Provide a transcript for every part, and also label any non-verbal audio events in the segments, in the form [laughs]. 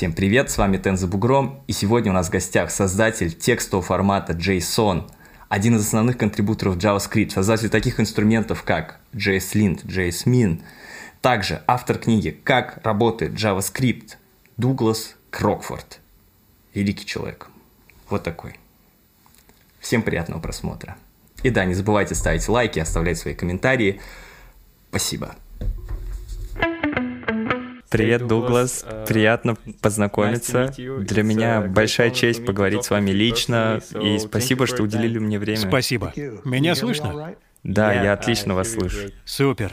Всем привет, с вами Тен за бугром, и сегодня у нас в гостях создатель текстового формата JSON, один из основных контрибуторов JavaScript, создатель таких инструментов, как JSLint, JSMin, также автор книги «Как работает JavaScript» Дуглас Крокфорд. Великий человек. Вот такой. Всем приятного просмотра. И да, не забывайте ставить лайки, оставлять свои комментарии. Спасибо. Привет, Дуглас. Приятно познакомиться. Для меня большая честь поговорить с вами лично, и спасибо, что уделили мне время. Спасибо. Меня слышно? Да, я отлично вас слышу. Супер.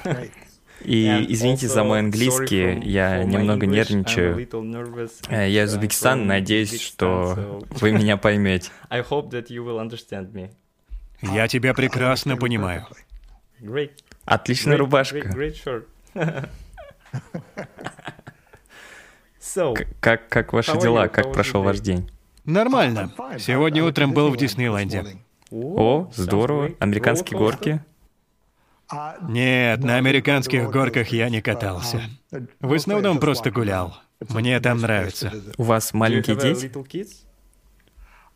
И извините за мой английский, я немного нервничаю. Э, Я из Узбекистана, надеюсь, что вы меня поймете. [laughs] Я тебя прекрасно понимаю. Отличная рубашка. [laughs] К- Как, как ваши дела? Как прошел ваш день? Нормально. Сегодня утром был в Диснейленде. О, здорово. Американские горки? Нет, на американских горках я не катался. В основном просто гулял. Мне там нравится. У вас маленькие дети?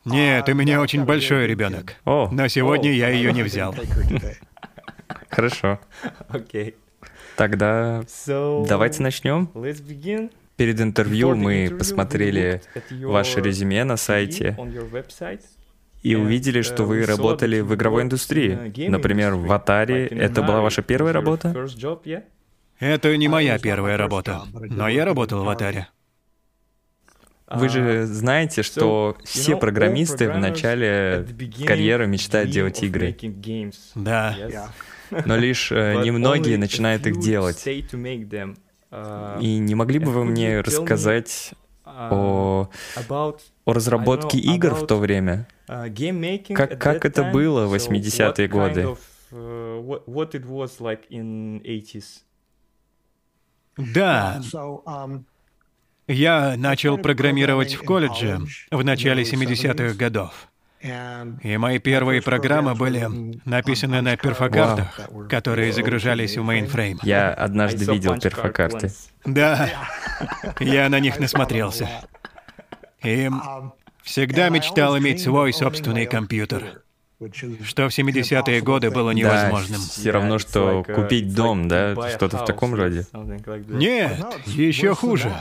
Нет, у меня очень большой ребенок. О, Но сегодня я ее не взял. хорошо. [laughs] Тогда давайте начнем. Перед интервью мы посмотрели ваше резюме на сайте и увидели, что вы работали в игровой индустрии. Например, в Atari. Это была ваша первая работа? Это не моя первая работа, но я работал в Атаре. Вы же знаете, что все программисты в начале карьеры мечтают делать игры, Да. Но лишь э, немногие начинают их делать. И не могли бы вы мне рассказать о, о разработке игр в то время? Как, как это было в 80-е годы? Да, я начал программировать в колледже в начале 70-х годов. И мои первые программы были написаны на перфокартах, которые загружались в мейнфрейм. Я однажды видел перфокарты. Да, [laughs] [laughs] я на них насмотрелся. И всегда мечтал иметь свой собственный компьютер, что в 70-е годы было невозможным. Да, все равно, что купить дом, да? Что-то в таком роде. Нет, еще хуже.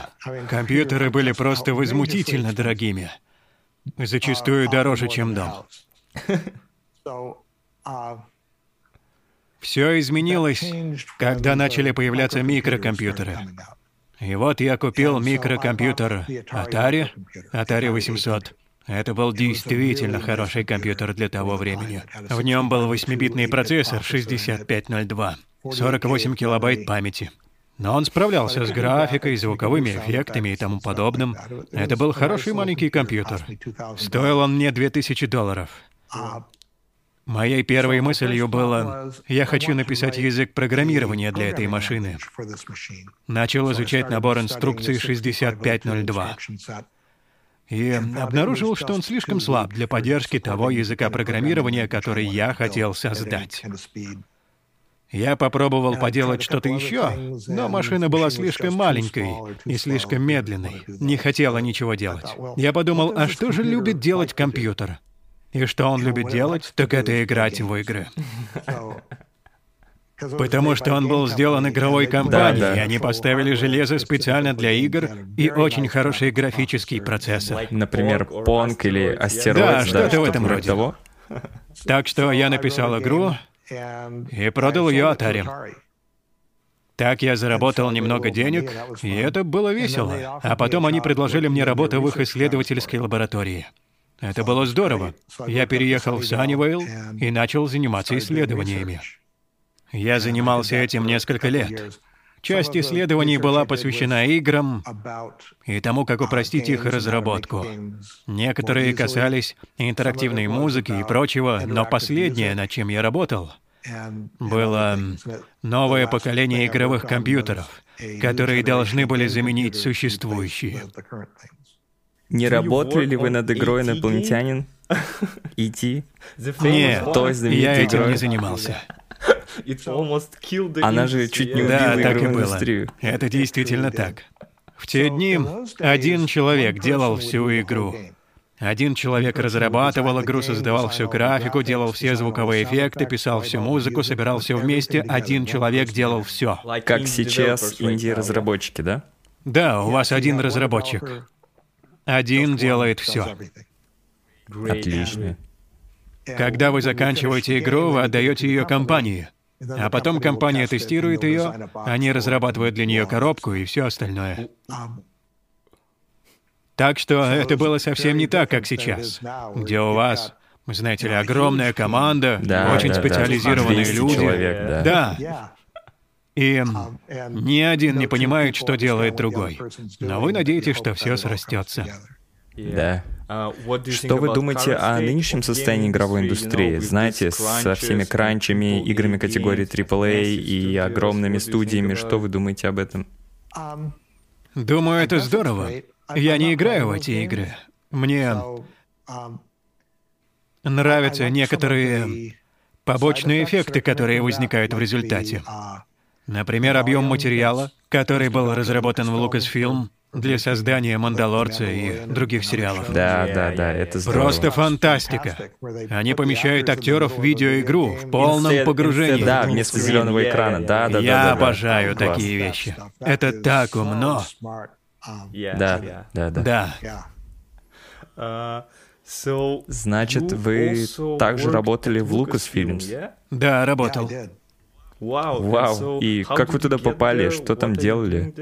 Компьютеры были просто возмутительно дорогими. Зачастую дороже, чем дом. [laughs] Все изменилось, когда начали появляться микрокомпьютеры. И вот я купил микрокомпьютер Atari, Atari 800. Это был действительно хороший компьютер для того времени. В нем был 8-битный процессор 6502, 48 килобайт памяти. Но он справлялся с графикой, звуковыми эффектами и тому подобным. Это был хороший маленький компьютер. Стоил он мне 2000 долларов. Моей первой мыслью было, я хочу написать язык программирования для этой машины. Начал изучать набор инструкций 6502. И обнаружил, что он слишком слаб для поддержки того языка программирования, который я хотел создать. Я попробовал поделать что-то еще, но машина была слишком маленькой и слишком медленной, не хотела ничего делать. Я подумал, а что же любит делать компьютер? И что он любит делать, так это играть в игры. [laughs] Потому что он был сделан игровой компанией, Да, да. и они поставили железо специально для игр и очень хороший графический процессор. Например, Понг или Астероид, Да, что-то в этом роде. того. Так что я написал игру, и продал ее Atari. Так я заработал немного денег, и это было весело. А потом они предложили мне работу в их исследовательской лаборатории. Это было здорово. Я переехал в Саннивейл и начал заниматься исследованиями. Я занимался этим несколько лет. Часть исследований была посвящена играм и тому, как упростить их разработку. Некоторые касались интерактивной музыки и прочего, но последнее, над чем я работал, было новое поколение игровых компьютеров, которые должны были заменить существующие. Не работали ли вы над игрой «Инопланетянин»? [laughs] Идти? Нет, я этим не занимался. Она же чуть не убила Да, так и было. индустрию. Это действительно так. В те дни один человек делал всю игру. Один человек разрабатывал игру, создавал всю графику, делал все звуковые эффекты, писал всю музыку, собирал все вместе. Один человек делал все. Как сейчас инди-разработчики, да? Да, у вас один разработчик. Один делает все. Отлично. Когда вы заканчиваете игру, вы отдаете ее компании. А потом компания тестирует ее, они разрабатывают для нее коробку и все остальное. Так что это было совсем не так, как сейчас, где у вас, знаете ли, огромная команда, да, очень да, специализированные да. люди. Человек, да. да. И ни один не понимает, что делает другой. Но вы надеетесь, что все срастется. Да. Что вы думаете о нынешнем состоянии игровой индустрии? Знаете, со всеми кранчами, играми категории AAA и огромными студиями, что вы думаете об этом? Думаю, это здорово. Я не играю в эти игры. Мне нравятся некоторые побочные эффекты, которые возникают в результате. Например, объем материала, который был разработан в Lucasfilm для создания «Мандалорца» и других сериалов. Да, да, да, это здорово. Просто фантастика. Они помещают актеров в видеоигру в полном погружении. Да, вместо зеленого экрана. Да, да, да. Я да, обожаю да. такие вещи. Это так умно. Да, да, да. Да. Значит, вы также работали в Lucasfilms? Да, работал. Вау. И как вы туда попали? Что там делали?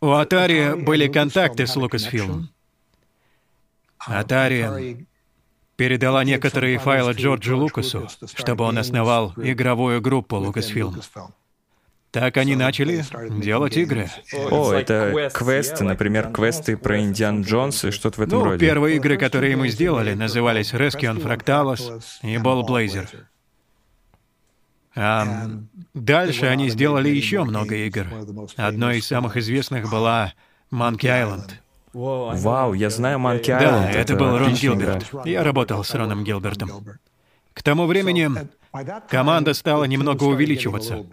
У Atari были контакты с Lucasfilm. Atari передала некоторые файлы Джорджу Лукасу, чтобы он основал игровую группу Lucasfilm. Так они начали делать игры. О, это квесты, например, квесты про Индиан Джонс и что-то в этом Ну, роде. первые игры, которые мы сделали, назывались Rescue on Fractalis и Ball Blazer. А дальше они сделали еще много игр. Одной из самых известных была Monkey Island. Вау, я знаю Monkey Да, Island. это был Рон отличная игра. Гилберт. Я работал с Роном Гилбертом. К тому времени команда стала немного увеличиваться.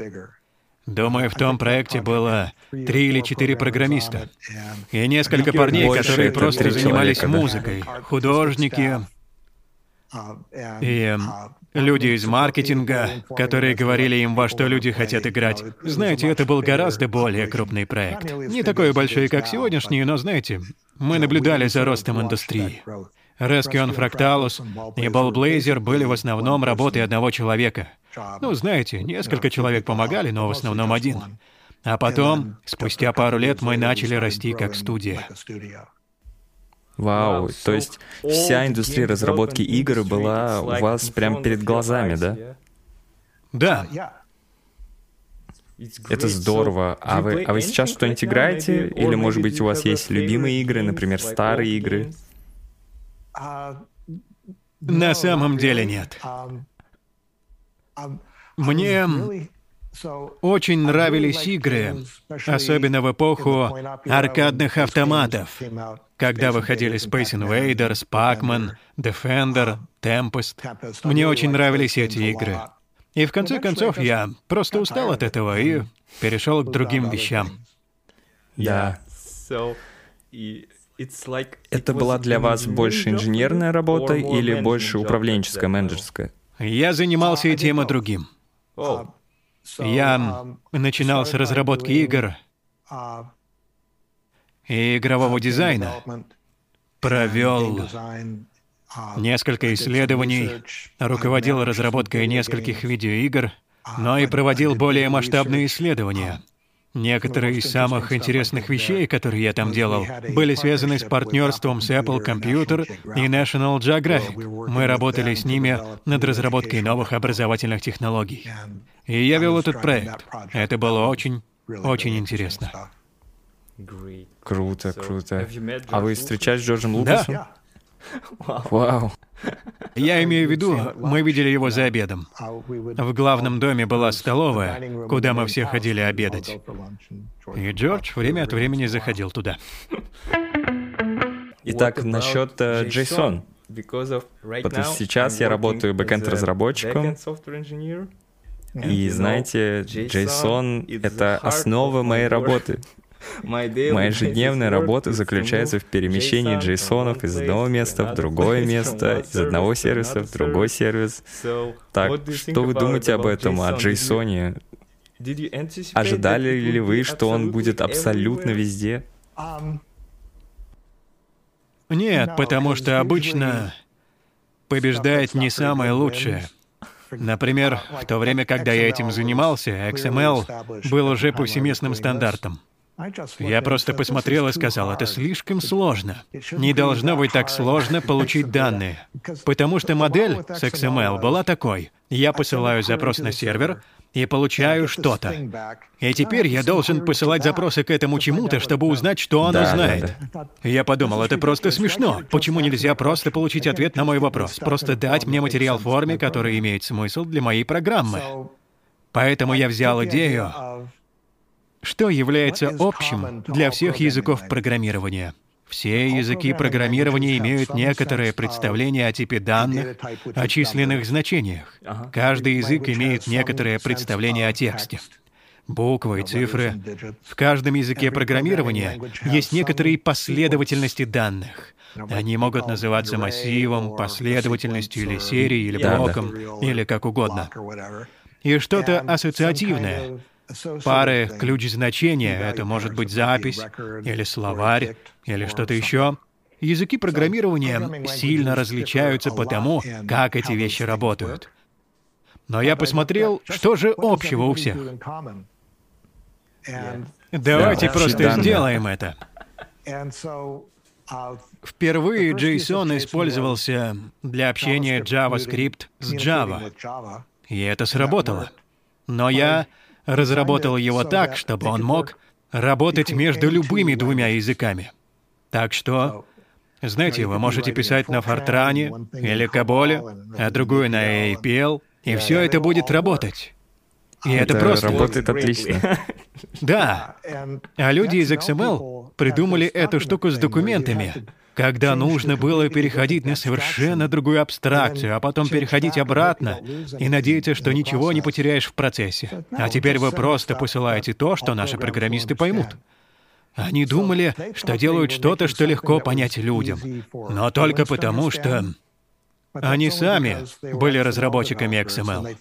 Думаю, в том проекте было три или четыре программиста. И несколько парней, которые это просто занимались музыкой. Художники и люди из маркетинга, которые говорили им, во что люди хотят играть. Знаете, это был гораздо более крупный проект. Не такой большой, как сегодняшний, но знаете, мы наблюдали за ростом индустрии. Rescue Fractalus и Ballblazer были в основном работой одного человека. Ну, знаете, несколько человек помогали, но в основном один. А потом, спустя пару лет, мы начали расти как студия. Вау, то есть вся индустрия разработки игр была у вас прямо перед глазами, да? Да, Это здорово. А вы, а вы сейчас что-нибудь играете? Или, может быть, у вас есть любимые игры, например, старые игры? на самом деле нет. Мне очень нравились игры, особенно в эпоху аркадных автоматов, когда выходили Space Invaders, Pac-Man, Defender, Tempest. Мне очень нравились эти игры. И в конце концов я просто устал от этого и перешел к другим вещам. Да. Это была для вас больше инженерная работа или больше управленческая, менеджерская? Я занимался и тем, и другим. Я начинал с разработки игр и игрового дизайна, провел несколько исследований, руководил разработкой нескольких видеоигр, но и проводил более масштабные исследования. Некоторые из самых интересных вещей, которые я там делал, были связаны с партнерством с Apple Computer и National Geographic. Мы работали с ними над разработкой новых образовательных технологий. И я вел этот проект. Это было очень, очень интересно. Круто, круто. А вы встречались с Джорджем Да. Лукасом? Вау. Я имею в виду, мы видели его за обедом. В главном доме была столовая, куда мы все ходили обедать. И Джордж время от времени заходил туда. [laughs] Итак, насчет э, JSON. Потому что сейчас я работаю бэкэнд-разработчиком, И знаете, JSON — это основа моей работы. [laughs] Моя ежедневная работа заключается в перемещении JSON из одного места в другое место, из одного сервиса в другой сервис. Так, что вы думаете об этом, о JSON? Ожидали ли вы, что он будет абсолютно везде? Нет, потому что обычно побеждает не самое лучшее. Например, в то время, когда я этим занимался, XML был уже повсеместным стандартом. Я просто посмотрел и сказал, это слишком сложно. Не должно быть так сложно получить данные. Потому что модель с XML была такой. Я посылаю запрос на сервер, и получаю что-то. И теперь я должен посылать запросы к этому чему-то, чтобы узнать, что оно да, знает. Да, да. Я подумал, это просто смешно. Почему нельзя просто получить ответ на мой вопрос? Просто дать мне материал в форме, который имеет смысл для моей программы. Поэтому я взял идею, что является общим для всех языков программирования. Все языки программирования имеют некоторое представление о типе данных, о численных значениях. Каждый язык имеет некоторое представление о тексте. Буквы и цифры. В каждом языке программирования есть некоторые последовательности данных. Они могут называться массивом, последовательностью или серией, или блоком, или как угодно. И что-то ассоциативное, Пары ключ значения — это может быть запись, или словарь, или что-то еще. Языки программирования сильно различаются по тому, как эти вещи работают. Но я посмотрел, что же общего у всех. Давайте просто сделаем это. Впервые JSON использовался для общения JavaScript с Java. И это сработало. Но я разработал его так, чтобы он мог работать между любыми двумя языками. Так что, знаете, вы можете писать на Фортране или Каболе, а другую на APL, и все это будет работать. И это, это просто... работает отлично. Да. [laughs] А люди из XML придумали эту штуку с документами, когда нужно было переходить на совершенно другую абстракцию, а потом переходить обратно и надеяться, что ничего не потеряешь в процессе. А теперь вы просто посылаете то, что наши программисты поймут. Они думали, что делают что-то, что легко понять людям. Но только потому, что они сами были разработчиками XML.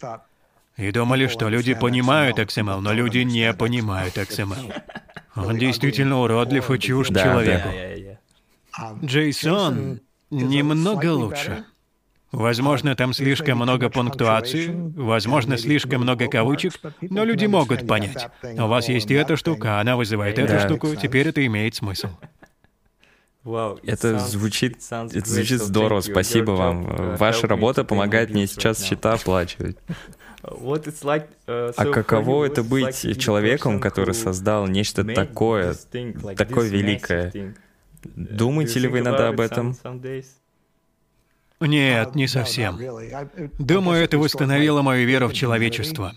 И думали, что люди понимают XML, но люди не понимают XML. Он действительно уродлив и чушь да, человеку. Да. Джейсон немного лучше. Возможно, там слишком много пунктуации, возможно, слишком много кавычек, но люди могут понять. У вас есть эта штука, она вызывает эту штуку, теперь это имеет смысл. Это звучит, это звучит здорово, спасибо вам. Ваша работа помогает мне сейчас счета оплачивать. [laughs] Uh, а каково это быть человеком, который создал нечто такое, такое великое? Думаете ли вы иногда об этом? Нет, не совсем. Думаю, это восстановило мою веру в человечество.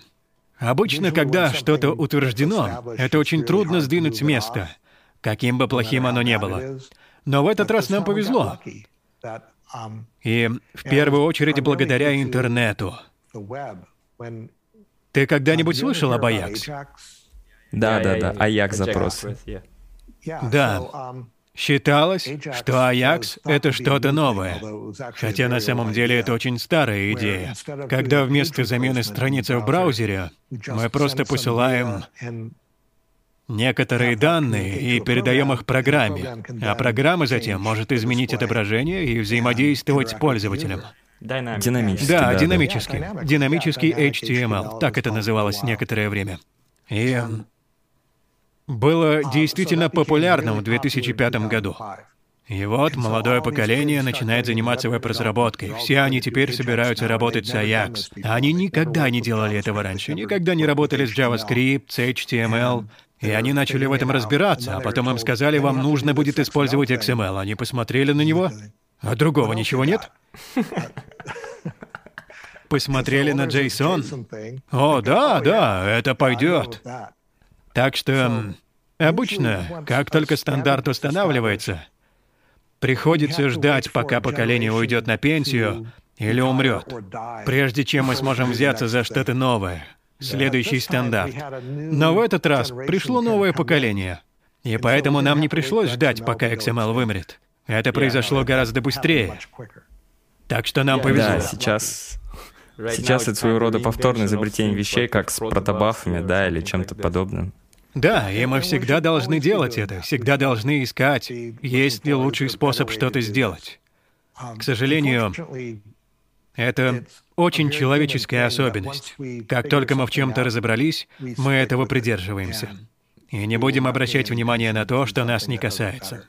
Обычно, когда что-то утверждено, это очень трудно сдвинуть с места, каким бы плохим оно ни было. Но в этот раз нам повезло. И в первую очередь благодаря интернету. Ты когда-нибудь слышал об Аякс? Да, да, да, Аякс запрос. Да. Считалось, что Аякс — это что-то новое. Хотя на самом деле это очень старая идея. Когда вместо замены страницы в браузере мы просто посылаем некоторые данные и передаем их программе, а программа затем может изменить отображение и взаимодействовать с пользователем. Динамический. Да, да динамический. Да. Динамический HTML. Так это называлось некоторое время. И было действительно популярным в 2005 году. И вот молодое поколение начинает заниматься веб-разработкой. Все они теперь собираются работать с Ajax. Они никогда не делали этого раньше, никогда не работали с JavaScript, с HTML. И они начали в этом разбираться, а потом им сказали, вам нужно будет использовать XML. Они посмотрели на него, а другого ничего нет? [laughs] Посмотрели на JSON. О, да, да, это пойдет. Так что обычно, как только стандарт устанавливается, приходится ждать, пока поколение уйдет на пенсию или умрет, прежде чем мы сможем взяться за что-то новое. следующий стандарт. Но в этот раз пришло новое поколение. И поэтому нам не пришлось ждать, пока XML вымрет. Это произошло гораздо быстрее. Так что нам повезло. Да, сейчас Сейчас это своего рода повторное изобретение вещей, как с протобафами, да, или чем-то подобным. Да, и мы всегда должны делать это, всегда должны искать, есть ли лучший способ что-то сделать. К сожалению, это очень человеческая особенность. Как только мы в чем-то разобрались, мы этого придерживаемся. И не будем обращать внимания на то, что нас не касается.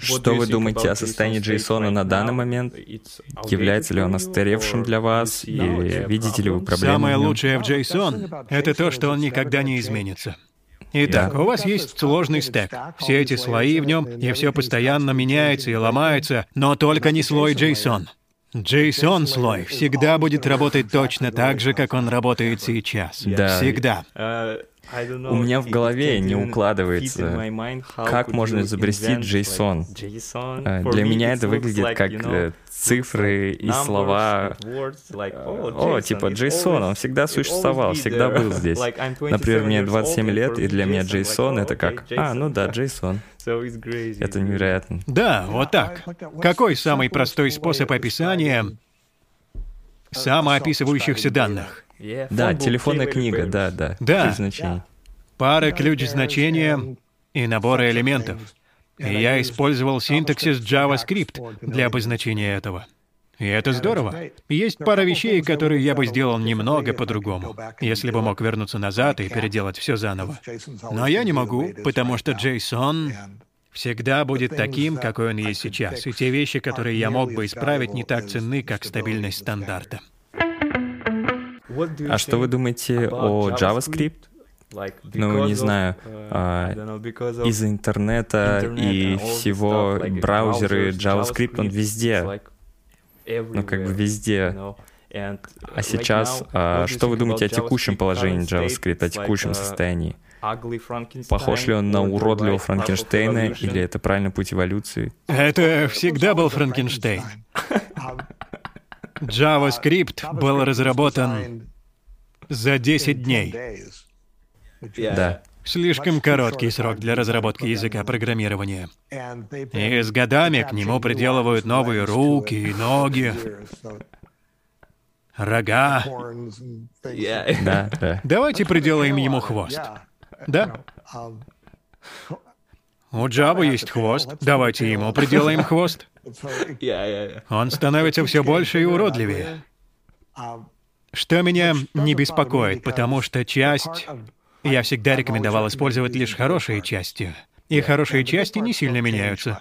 Что вы думаете о состоянии Джейсона на данный момент? Является ли он остаревшим для вас? Или видите ли вы проблемы? Самое лучшее в JSON — это то, что он никогда не изменится. Итак, у вас есть сложный стек, все эти слои в нем, и все постоянно меняется и ломается, но только не слой JSON. JSON слой всегда будет работать точно так же, как он работает сейчас. Да. Всегда. У меня в голове не укладывается, как можно изобрести JSON. Э, для меня это выглядит как э, цифры и слова. О, типа JSON, он всегда существовал, всегда был здесь. Например, мне 27 лет, и для меня JSON это как, а, ну да, JSON. [laughs] Это невероятно. Да, вот так. Какой самый простой способ описания самоописывающихся данных? Да, телефонная книга, да, да. Да. значений. Пара ключ значения и наборы элементов. И я использовал синтаксис JavaScript для обозначения этого. И это здорово. Есть пара вещей, которые я бы сделал немного по-другому, если бы мог вернуться назад и переделать все заново. Но я не могу, потому что JSON всегда будет таким, какой он есть сейчас, и те вещи, которые я мог бы исправить, не так ценны, как стабильность стандарта. А что вы думаете о JavaScript? Ну, не знаю, uh, а, из-за интернета и всего браузеры JavaScript, он везде. Ну, как бы везде. А сейчас, а, что вы думаете о текущем положении JavaScript, о текущем состоянии? Похож ли он на уродливого Франкенштейна, или это правильный путь эволюции? Это всегда был Франкенштейн. [laughs] [laughs] JavaScript был разработан за 10 дней. Да. Слишком короткий срок для разработки языка программирования. И с годами к нему приделывают новые руки и ноги, рога. Да, да. Давайте приделаем ему хвост. Да? У Java есть хвост. Давайте ему приделаем хвост. Он становится все больше и уродливее. Что меня не беспокоит, потому что часть... Я всегда рекомендовал использовать лишь хорошие части. И хорошие части не сильно меняются.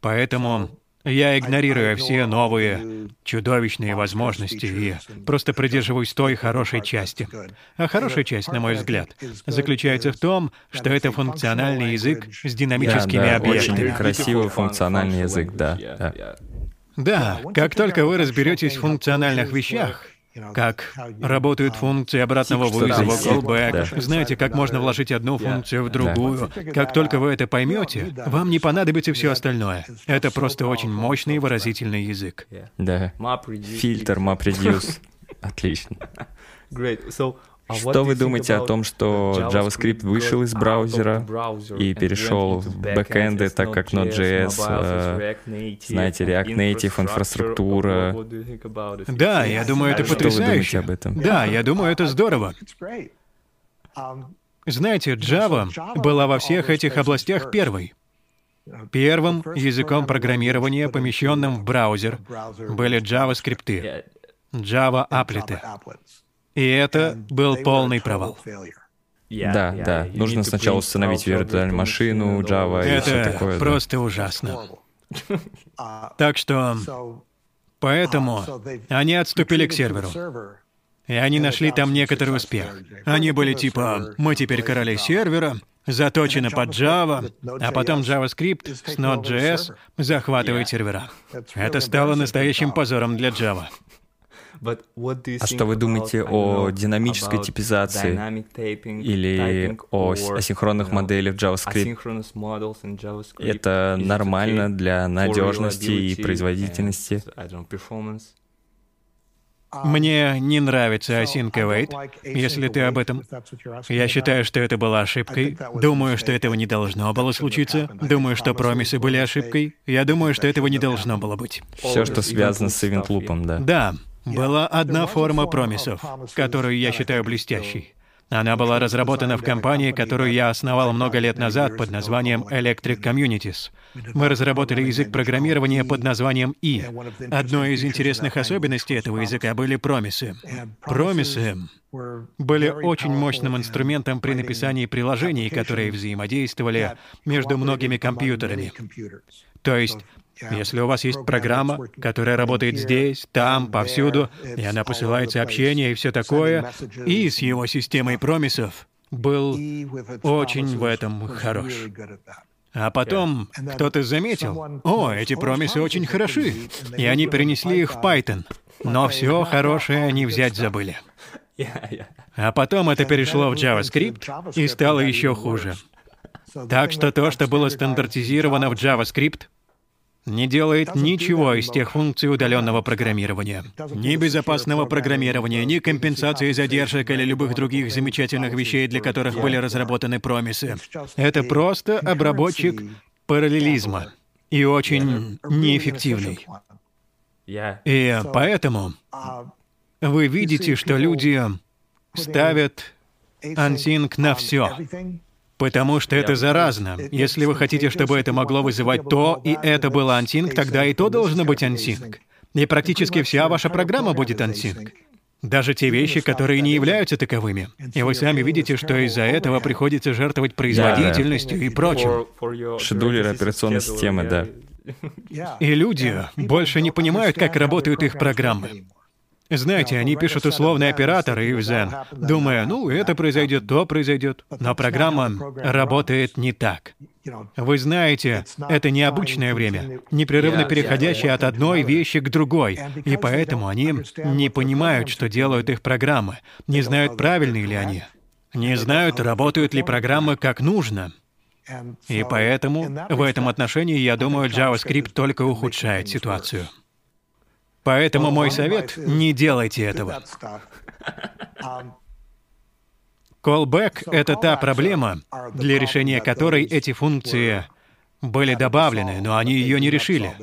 Поэтому я игнорирую все новые чудовищные возможности и просто придерживаюсь той хорошей части. А хорошая часть, на мой взгляд, заключается в том, что это функциональный язык с динамическими да, да, объектами. Очень красивый функциональный язык, да. да. Да, как только вы разберетесь в функциональных вещах, как работают функции обратного вызова, callback. Знаете, как можно вложить одну функцию в другую. Как только вы это поймете, вам не понадобится все остальное. Это просто очень мощный выразительный язык. Да. Фильтр MapReduce. [laughs] Отлично. А что вы думаете о том, что JavaScript вышел из браузера и перешел в бэкэнды, так как Node.js, знаете, React Native, инфраструктура? Да, я думаю, это потрясающе. Что вы думаете об этом? Да, я думаю, это здорово. Знаете, Java была во всех этих областях первой. Первым языком программирования, помещенным в браузер, были JavaScript, Java Applet. И это был полный провал. Да, да. Нужно сначала установить виртуальную машину, Java и все такое. Это просто ужасно. [laughs] Так что... Поэтому они отступили к серверу. И они нашли там некоторый успех. Они были типа, мы теперь короли сервера, заточены под Java, а потом JavaScript с Node.js захватывает сервера. Это стало настоящим позором для Java. А что вы думаете о динамической типизации или о асинхронных моделях JavaScript? Это нормально для надежности и производительности? Мне не нравится async await, если ты об этом. Я считаю, что это была ошибкой. Думаю, что этого не должно было случиться. Думаю, что промисы были ошибкой. Я думаю, что этого не должно было быть. Все, что связано с event лупом, да. Да, была одна форма промисов, которую я считаю блестящей. Она была разработана в компании, которую я основал много лет назад под названием Electric Communities. Мы разработали язык программирования под названием И. Одной из интересных особенностей этого языка были промисы. Промисы были очень мощным инструментом при написании приложений, которые взаимодействовали между многими компьютерами. То есть если у вас есть программа, которая работает здесь, там, повсюду, и она посылает сообщения и все такое, и с его системой промисов был очень в этом хорош. А потом кто-то заметил, о, эти промисы очень хороши, и они перенесли их в Python. Но все хорошее они взять забыли. [laughs] А потом это перешло в JavaScript и стало еще хуже. Так что то, что было стандартизировано в JavaScript, не делает ничего из тех функций удаленного программирования. Ни безопасного программирования, ни компенсации задержек или любых других замечательных вещей, для которых были разработаны промисы. Это просто обработчик параллелизма. И очень неэффективный. И поэтому вы видите, что люди ставят ансинг на все. Потому что это заразно. Если вы хотите, чтобы это могло вызывать то, и это был ансинг, тогда и то должно быть ансинг. И практически вся ваша программа будет ансинг. Даже те вещи, которые не являются таковыми. И вы сами видите, что из-за этого приходится жертвовать производительностью и прочим. Шедулер операционной системы, да. И люди больше не понимают, как работают их программы. Знаете, они пишут условный оператор и в Zen, думая, ну, это произойдет, то произойдет. Но программа работает не так. Вы знаете, это необычное время, непрерывно переходящее от одной вещи к другой, и поэтому они не понимают, что делают их программы, не знают, правильные ли они, не знают, работают ли программы как нужно. И поэтому в этом отношении, я думаю, JavaScript только ухудшает ситуацию. Поэтому мой совет — не делайте этого. Callback — это та проблема, для решения которой эти функции были добавлены, но они ее не решили.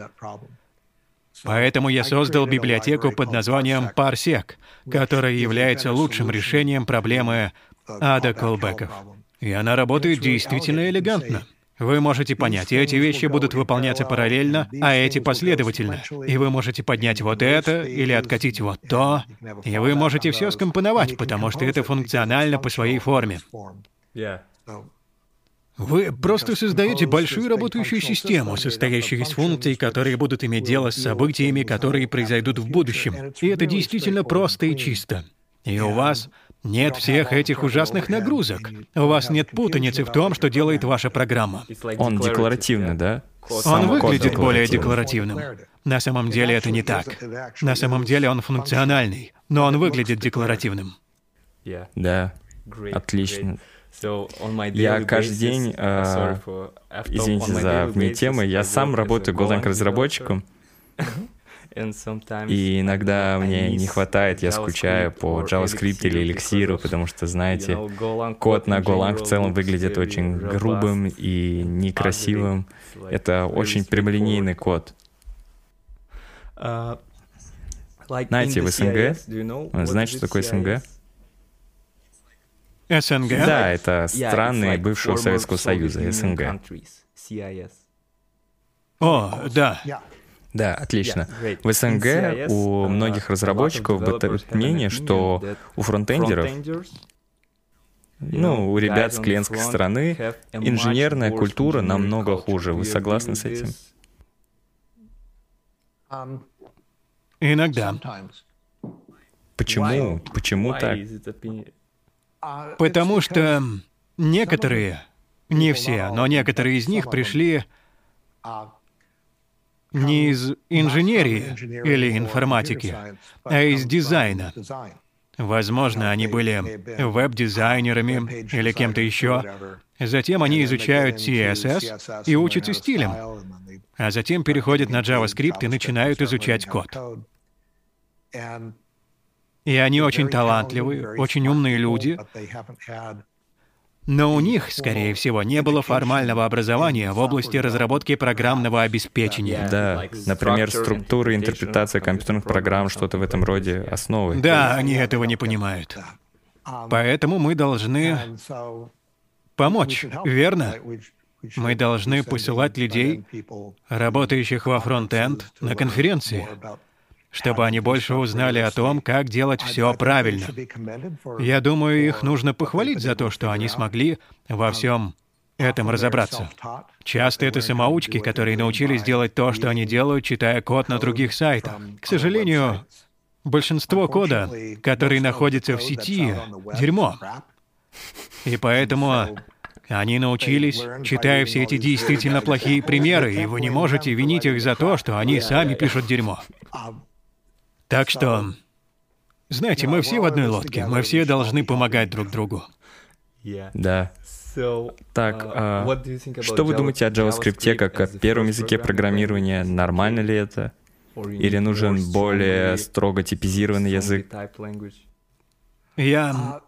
Поэтому я создал библиотеку под названием Parsec, которая является лучшим решением проблемы ада колбеков. И она работает действительно элегантно. Вы можете понять, и эти вещи будут выполняться параллельно, а эти последовательно. И вы можете поднять вот это или откатить вот то, и вы можете все скомпоновать, потому что это функционально по своей форме. Вы просто создаете большую работающую систему, состоящую из функций, которые будут иметь дело с событиями, которые произойдут в будущем. И это действительно просто и чисто. И у вас нет всех этих ужасных нагрузок. У вас нет путаницы в том, что делает ваша программа. Он декларативный, да? Он выглядит более декларативным. На самом деле это не так. На самом деле он функциональный, но он выглядит декларативным. Да, отлично. Я каждый день, э, извините за вне темы, я сам работаю Golang-разработчиком, и иногда мне не хватает, я скучаю по JavaScript или Elixir, потому что, знаете, код на Golang в целом выглядит очень грубым и некрасивым. Это очень прямолинейный код. Знаете, в СНГ, знаете, что такое СНГ? СНГ? Да, это страны бывшего Советского Союза, СНГ. О, да. Да, отлично. В СНГ у многих разработчиков бытует мнение, что у фронтендеров ну, у ребят с клиентской стороны инженерная культура намного хуже. Вы согласны с этим? Иногда. Почему? Почему так? Потому что некоторые, не все, но некоторые из них пришли не из инженерии или информатики, а из дизайна. Возможно, они были веб-дизайнерами или кем-то еще. Затем они изучают CSS и учатся стилем, а затем переходят на JavaScript и начинают изучать код. И они очень талантливые, очень умные люди, но у них, скорее всего, не было формального образования в области разработки программного обеспечения. Да, например, структура интерпретация компьютерных программ, что-то в этом роде основы. Да, они этого не понимают. Поэтому мы должны помочь, верно? Мы должны посылать людей, работающих во фронт-энд, на конференции, чтобы они больше узнали о том, как делать все правильно. Я думаю, их нужно похвалить за то, что они смогли во всем этом разобраться. Часто это самоучки, которые научились делать то, что они делают, читая код на других сайтах. К сожалению, большинство кода, который находится в сети, дерьмо. И поэтому они научились, читая все эти действительно плохие примеры, и вы не можете винить их за то, что они сами пишут дерьмо. Так что, знаете, мы все в одной лодке, мы все должны помогать друг другу. Да. Так, а, что вы думаете о JavaScript как о первом языке программирования? Нормально ли это? Или нужен более строго типизированный язык? Я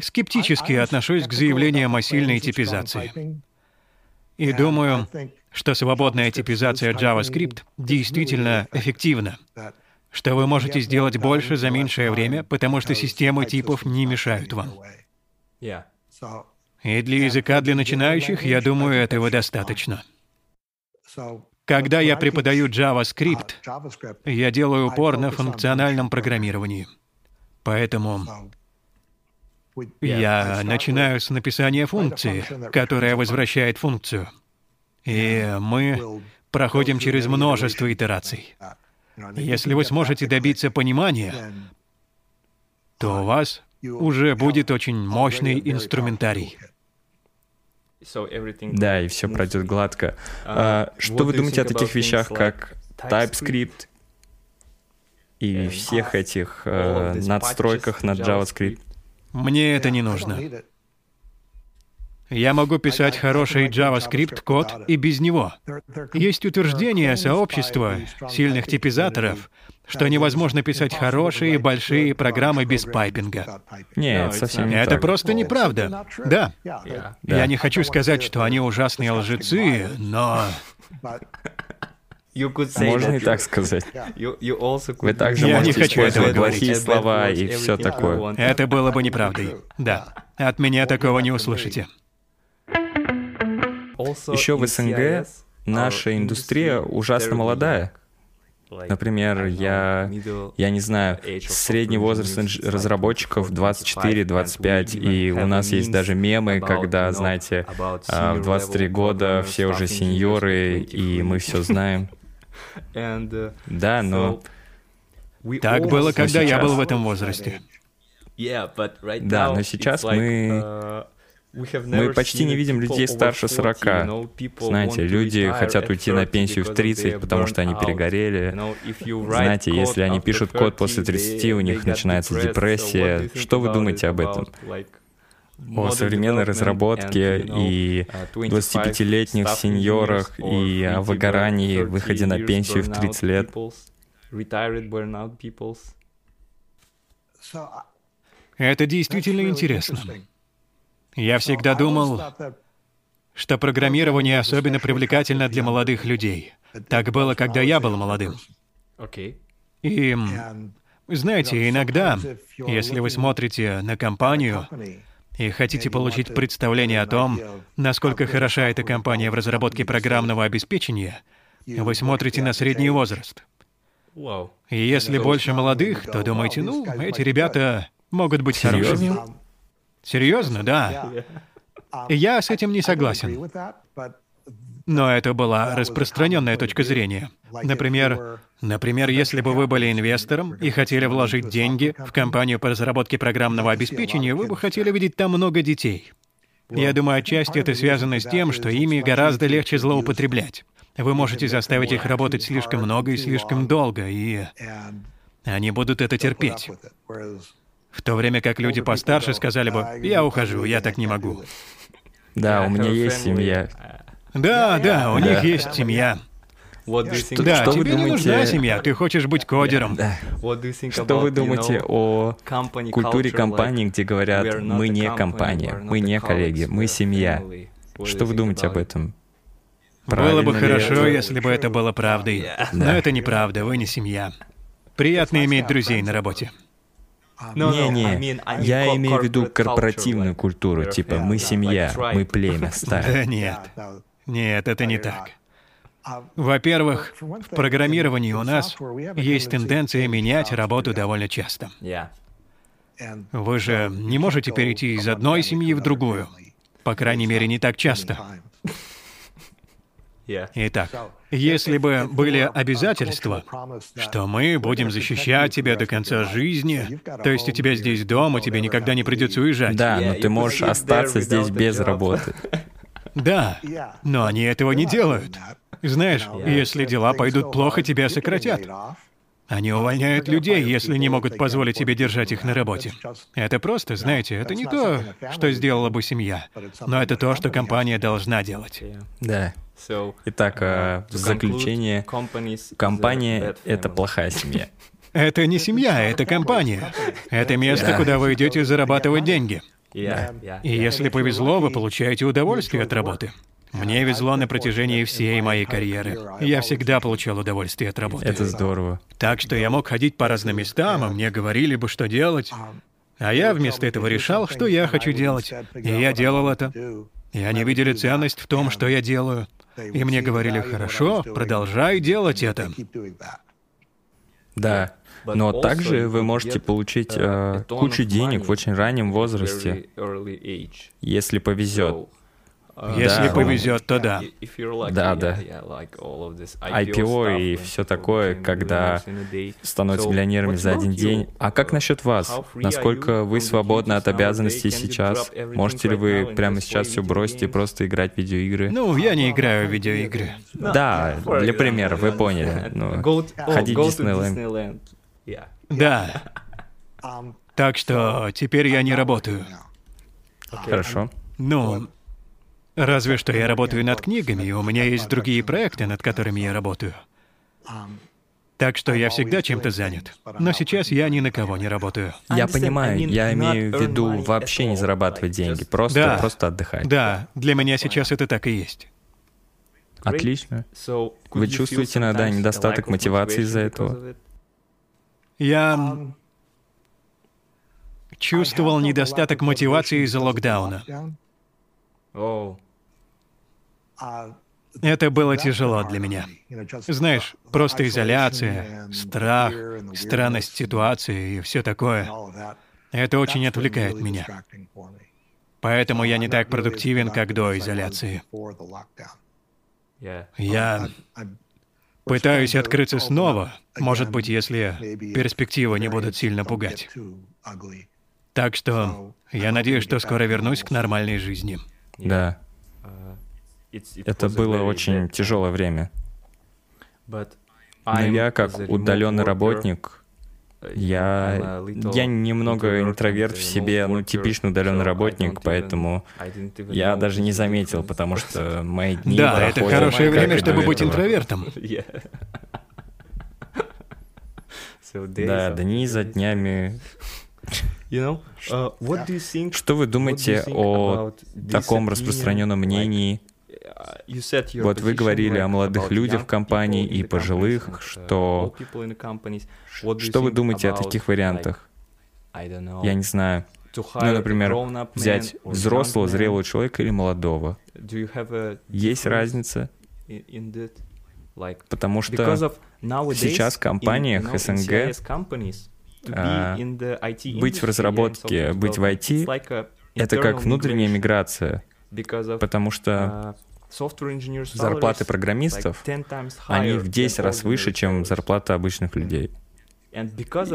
скептически отношусь к заявлениям о сильной типизации. И думаю, что свободная типизация JavaScript действительно эффективна что вы можете сделать больше за меньшее время, потому что системы типов не мешают вам. И для языка для начинающих, я думаю, этого достаточно. Когда я преподаю JavaScript, я делаю упор на функциональном программировании. Поэтому я начинаю с написания функции, которая возвращает функцию. И мы проходим через множество итераций. Если вы сможете добиться понимания, то у вас уже будет очень мощный инструментарий. Да, и все пройдет гладко. А, что вы думаете о таких вещах, как TypeScript и всех этих э, надстройках над JavaScript? Мне это не нужно. Я могу писать хороший JavaScript код и без него. Есть утверждение сообщества сильных типизаторов, что невозможно писать хорошие большие программы без пайпинга. Нет, совсем не Это так. просто неправда. Да. Я не хочу сказать, что они ужасные лжецы, но... [laughs] Можно и так сказать. Вы также Я не можете хочу этого говорить. плохие слова и все такое. Это было бы неправдой. Да. От меня такого не услышите. Еще в СНГ наша индустрия ужасно молодая. Например, я, я не знаю, средний возраст разработчиков 24-25, и у нас есть даже мемы, когда, знаете, а, в 23 года все уже сеньоры, и мы все знаем. [laughs] Да, но Так было, когда я был в этом возрасте. Да, но сейчас мы Мы почти не видим людей старше 40. Знаете, люди хотят уйти на пенсию в 30, потому что они перегорели. Знаете, если они пишут код после 30, у них начинается депрессия. Что вы думаете об этом? О современной разработке и 25-летних сеньорах и о выгорании, выходе на пенсию в 30 лет. Это действительно интересно. Я всегда думал, что программирование особенно привлекательно для молодых людей. Так было, когда я был молодым. И, знаете, иногда, если вы смотрите на компанию и хотите получить представление о том, насколько хороша эта компания в разработке программного обеспечения, вы смотрите на средний возраст. И если больше молодых, то думаете, ну, эти ребята могут быть хорошими. Серьезно? Да. И я с этим не согласен. Но это была распространенная точка зрения. Например, например, если бы вы были инвестором и хотели вложить деньги в компанию по разработке программного обеспечения, вы бы хотели видеть там много детей. Я думаю, отчасти это связано с тем, что ими гораздо легче злоупотреблять. Вы можете заставить их работать слишком много и слишком долго, и они будут это терпеть. В то время как люди постарше сказали бы, «Я ухожу, я так не могу». Да, у меня есть семья. Да, да, у них есть семья. Что, да, что тебе вы думаете... не нужна семья, ты хочешь быть кодером. Да. Что вы думаете о культуре компании, где говорят, мы не компания, мы не коллеги, мы семья? Что вы думаете об этом? Правильно было бы хорошо, это? если бы это было правдой. Yeah. Но это неправда, вы не семья. Приятно иметь друзей на работе. Не-не, я имею в виду корпоративную культуру, типа мы семья, мы племя, [laughs] стая. Да нет, нет, это не так. Во-первых, в программировании у нас есть тенденция менять работу довольно часто. Вы же не можете перейти из одной семьи в другую. По крайней мере, не так часто. Итак, если бы были обязательства, что мы будем защищать тебя до конца жизни, то есть у тебя здесь дом, и тебе никогда не придется уезжать. Да, но ты можешь остаться здесь без работы. Да, но они этого не делают. Знаешь, если дела пойдут плохо, тебя сократят. Они увольняют людей, если не могут позволить себе держать их на работе. Это просто, знаете, это не то, что сделала бы семья, но это то, что компания должна делать. Да. Итак, в заключение, компания — это плохая семья. [laughs] Это не семья, это компания. Это место, куда вы идете зарабатывать деньги. И если повезло, вы получаете удовольствие от работы. Мне везло на протяжении всей моей карьеры. Я всегда получал удовольствие от работы. Это здорово. Так что я мог ходить по разным местам, а мне говорили бы, что делать. А я вместо этого решал, что я хочу делать. И я делал это. И они видели ценность в том, что я делаю. И мне говорили, хорошо, продолжай делать это. Да, но также вы можете получить э, кучу денег в очень раннем возрасте, если повезет. Если да. повезет, то да. Да, да. IPO и все такое, когда становятся миллионерами за один день. А как насчет вас? Насколько вы свободны от обязанностей сейчас? Можете ли вы прямо сейчас все бросить и просто играть в видеоигры? Ну, я не играю в видеоигры. Да, [laughs] для примера, вы поняли. Ну, [laughs] ходить в Диснейленд. Да. [laughs] Так что теперь я не работаю. Хорошо. Ну, Разве что я работаю над книгами, и у меня есть другие проекты, над которыми я работаю. Так что я всегда чем-то занят. Но сейчас я ни на кого не работаю. Я понимаю, я имею в виду вообще не зарабатывать деньги, просто, да. просто отдыхать. Да, для меня сейчас это так и есть. Отлично. Вы чувствуете иногда недостаток мотивации из-за этого? Я чувствовал недостаток мотивации из-за локдауна. Это было тяжело для меня. Знаешь, просто изоляция, страх, странность ситуации и все такое. Это очень отвлекает меня. Поэтому я не так продуктивен, как до изоляции. Я пытаюсь открыться снова, может быть, если перспективы не будут сильно пугать. Так что я надеюсь, что скоро вернусь к нормальной жизни. Да. Это было очень тяжелое время. Но я, как удаленный работник, я, я немного интроверт в себе, ну, типичный удаленный работник, поэтому я даже не заметил, потому что [laughs] мои дни Да, это хорошее время, чтобы быть интровертом. [laughs] [laughs] Да, дни за днями. Uh, Что вы думаете о таком распространенном мнении вот вы говорили о молодых людях в компании и пожилых, uh, что... Что вы думаете о таких вариантах? Я не знаю. Ну, например, взять взрослого, зрелого человека или молодого. Есть разница? Потому что сейчас в компаниях СНГ а, быть в разработке, быть в IT — это как внутренняя миграция, потому что uh, зарплаты программистов, они в 10 раз выше, чем зарплата обычных людей.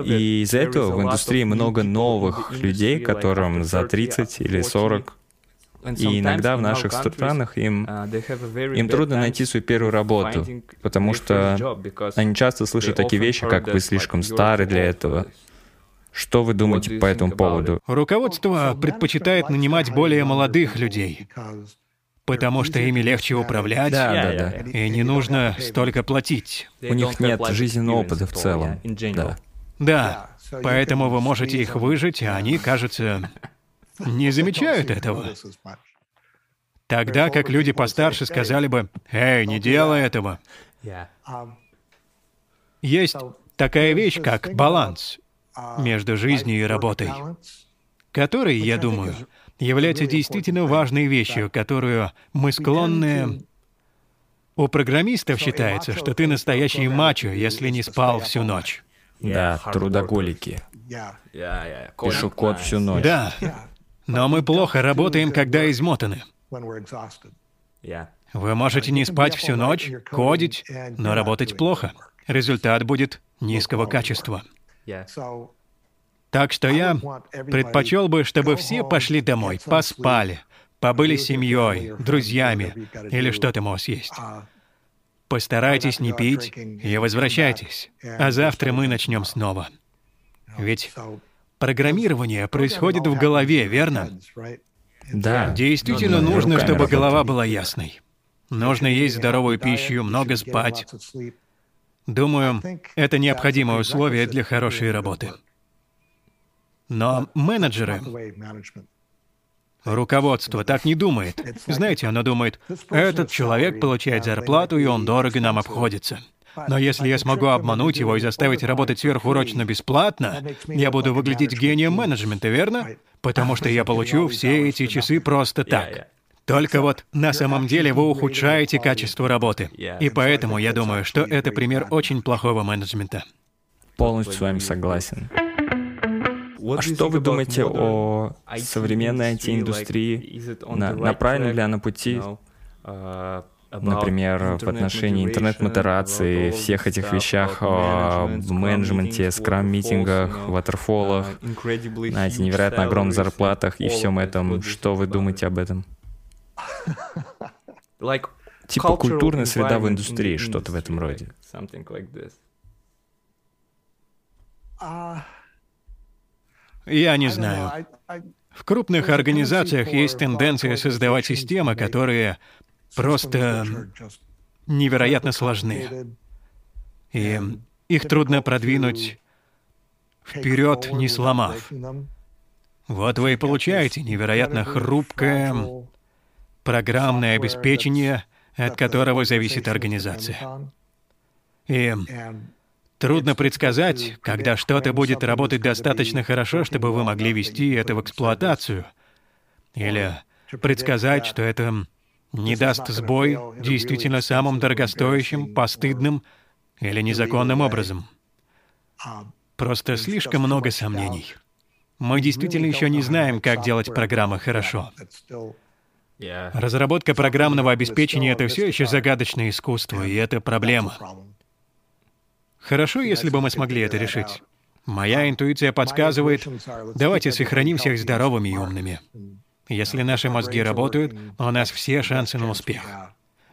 И из-за этого в индустрии много новых людей, которым за 30 или 40. И иногда в наших странах им, uh, им трудно найти свою первую работу, потому что они часто слышат такие вещи, как «вы слишком стары для этого». Что вы думаете по этому поводу? Руководство предпочитает нанимать более молодых людей, потому что ими легче управлять, Да, да, да. и не нужно столько платить. У них нет жизненного опыта в целом. Да. Да, поэтому вы можете их выжить, а они, кажется, не замечают [laughs] этого. Тогда как люди постарше сказали бы, «Эй, не делай этого». Есть такая вещь, как баланс между жизнью и работой, который, я думаю, является действительно важной вещью, которую мы склонны... У программистов считается, что ты настоящий мачо, если не спал всю ночь. Да, трудоголики. Пишу код всю ночь. Да. Но мы плохо работаем, когда измотаны. Вы можете не спать всю ночь, кодить, но работать плохо. Результат будет низкого качества. Так что я предпочел бы, чтобы все пошли домой, поспали, побыли семьей, друзьями или что там у вас есть. Постарайтесь не пить и возвращайтесь, а завтра мы начнем снова. Ведь программирование происходит в голове, верно? Да. Действительно Нужно нужно, руками чтобы голова была ясной. Нужно есть здоровую пищу, много спать. Думаю, это необходимое условие для хорошей работы. Но менеджеры, руководство так не думает. Знаете, оно думает, этот человек получает зарплату, и он дорого нам обходится. Но если я смогу обмануть его и заставить работать сверхурочно бесплатно, я буду выглядеть гением менеджмента, верно? Потому что я получу все эти часы просто так. Только вот на самом деле вы ухудшаете качество работы. И поэтому я думаю, что это пример очень плохого менеджмента. Полностью с вами согласен. А что вы думаете о современной IT-индустрии? На- направлена ли она пути, например, в отношении интернет-модерации, всех этих вещах, о менеджменте, скрам-митингах, ватерфолах, знаете, невероятно огромных зарплатах и всем этом? Что вы думаете об этом? [laughs] Типа культурная среда в индустрии, что-то в этом роде. Я не знаю. В крупных организациях есть тенденция создавать системы, которые просто невероятно сложны. И их трудно продвинуть вперед, не сломав. Вот вы и получаете невероятно хрупкое программное обеспечение, от которого зависит организация. И трудно предсказать, когда что-то будет работать достаточно хорошо, чтобы вы могли вести это в эксплуатацию. Или предсказать, что это не даст сбой действительно самым дорогостоящим, постыдным или незаконным образом. Просто слишком много сомнений. Мы действительно еще не знаем, как делать программы хорошо. Разработка программного обеспечения — это все еще загадочное искусство, и это проблема. Хорошо, если бы мы смогли это решить. Моя интуиция подсказывает, давайте сохраним всех здоровыми и умными. Если наши мозги работают, у нас все шансы на успех.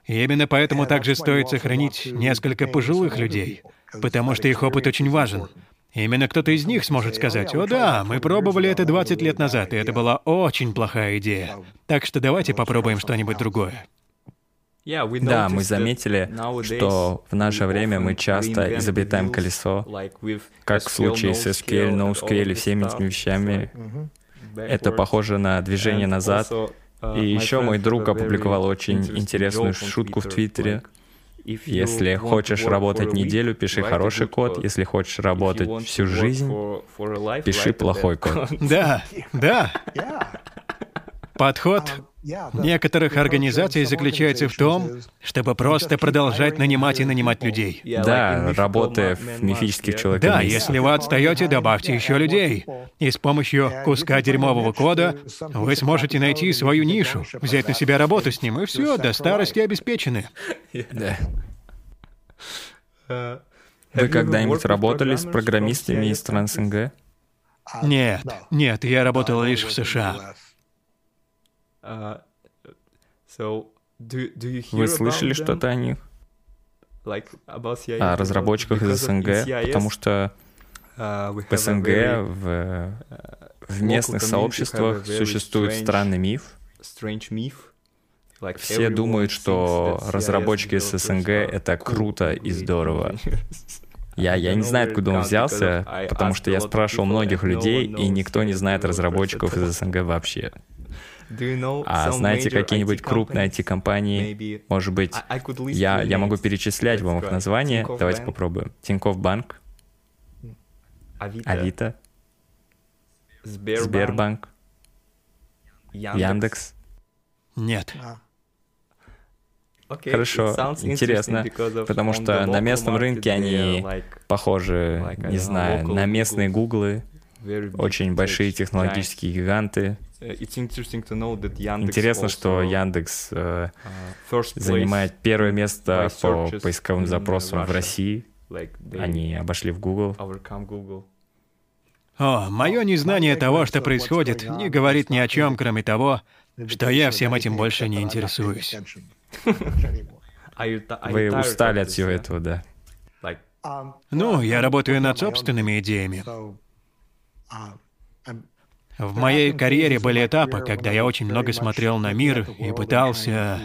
И именно поэтому также стоит сохранить несколько пожилых людей, потому что их опыт очень важен. Именно кто-то из них сможет сказать, «О да, мы пробовали это 20 лет назад, и это была очень плохая идея. Так что давайте попробуем что-нибудь другое». Да, мы заметили, что в наше время мы часто изобретаем колесо, как в случае с SQL, NoSQL и всеми этими вещами. Это похоже на движение назад. И еще мой друг опубликовал очень интересную шутку в Твиттере. Если хочешь работать неделю, пиши хороший код. Если хочешь работать всю жизнь, пиши плохой код. Да, [laughs] да. Подход некоторых организаций заключается в том, чтобы просто продолжать нанимать и нанимать людей. Да, работая в мифических человеках. Да, если вы отстаете, добавьте еще людей. И с помощью куска дерьмового кода вы сможете найти свою нишу, взять на себя работу с ним, и все, до старости обеспечены. [laughs] Да. Вы когда-нибудь работали с программистами из стран СНГ? Нет, нет, я работал лишь в США. Вы слышали что-то о них? О разработчиках из СНГ? Потому что в СНГ, в, в местных сообществах существует странный миф, Все думают, что разработчики с СНГ — это круто и здорово. [laughs] Я, я не знаю, откуда он взялся, потому что я спрашивал многих людей, и никто не знает разработчиков из СНГ вообще. А знаете какие-нибудь крупные IT-компании? Может быть, я, я могу перечислять вам их названия. Давайте попробуем. Тинькофф Банк, Авито, Сбербанк, Яндекс. Нет. Хорошо, интересно, потому что на местном рынке они похожи, не знаю, на местные гуглы, очень большие технологические гиганты. Uh, интересно, что Яндекс э, uh, занимает первое место по поисковым запросам в России. Они обошли в Google. О, мое незнание того, что происходит, не говорит ни о чем, кроме того, что я всем этим больше не интересуюсь. [laughs] Вы устали от всего этого, да? Ну, я работаю над собственными идеями. В моей карьере были этапы, когда я очень много смотрел на мир и пытался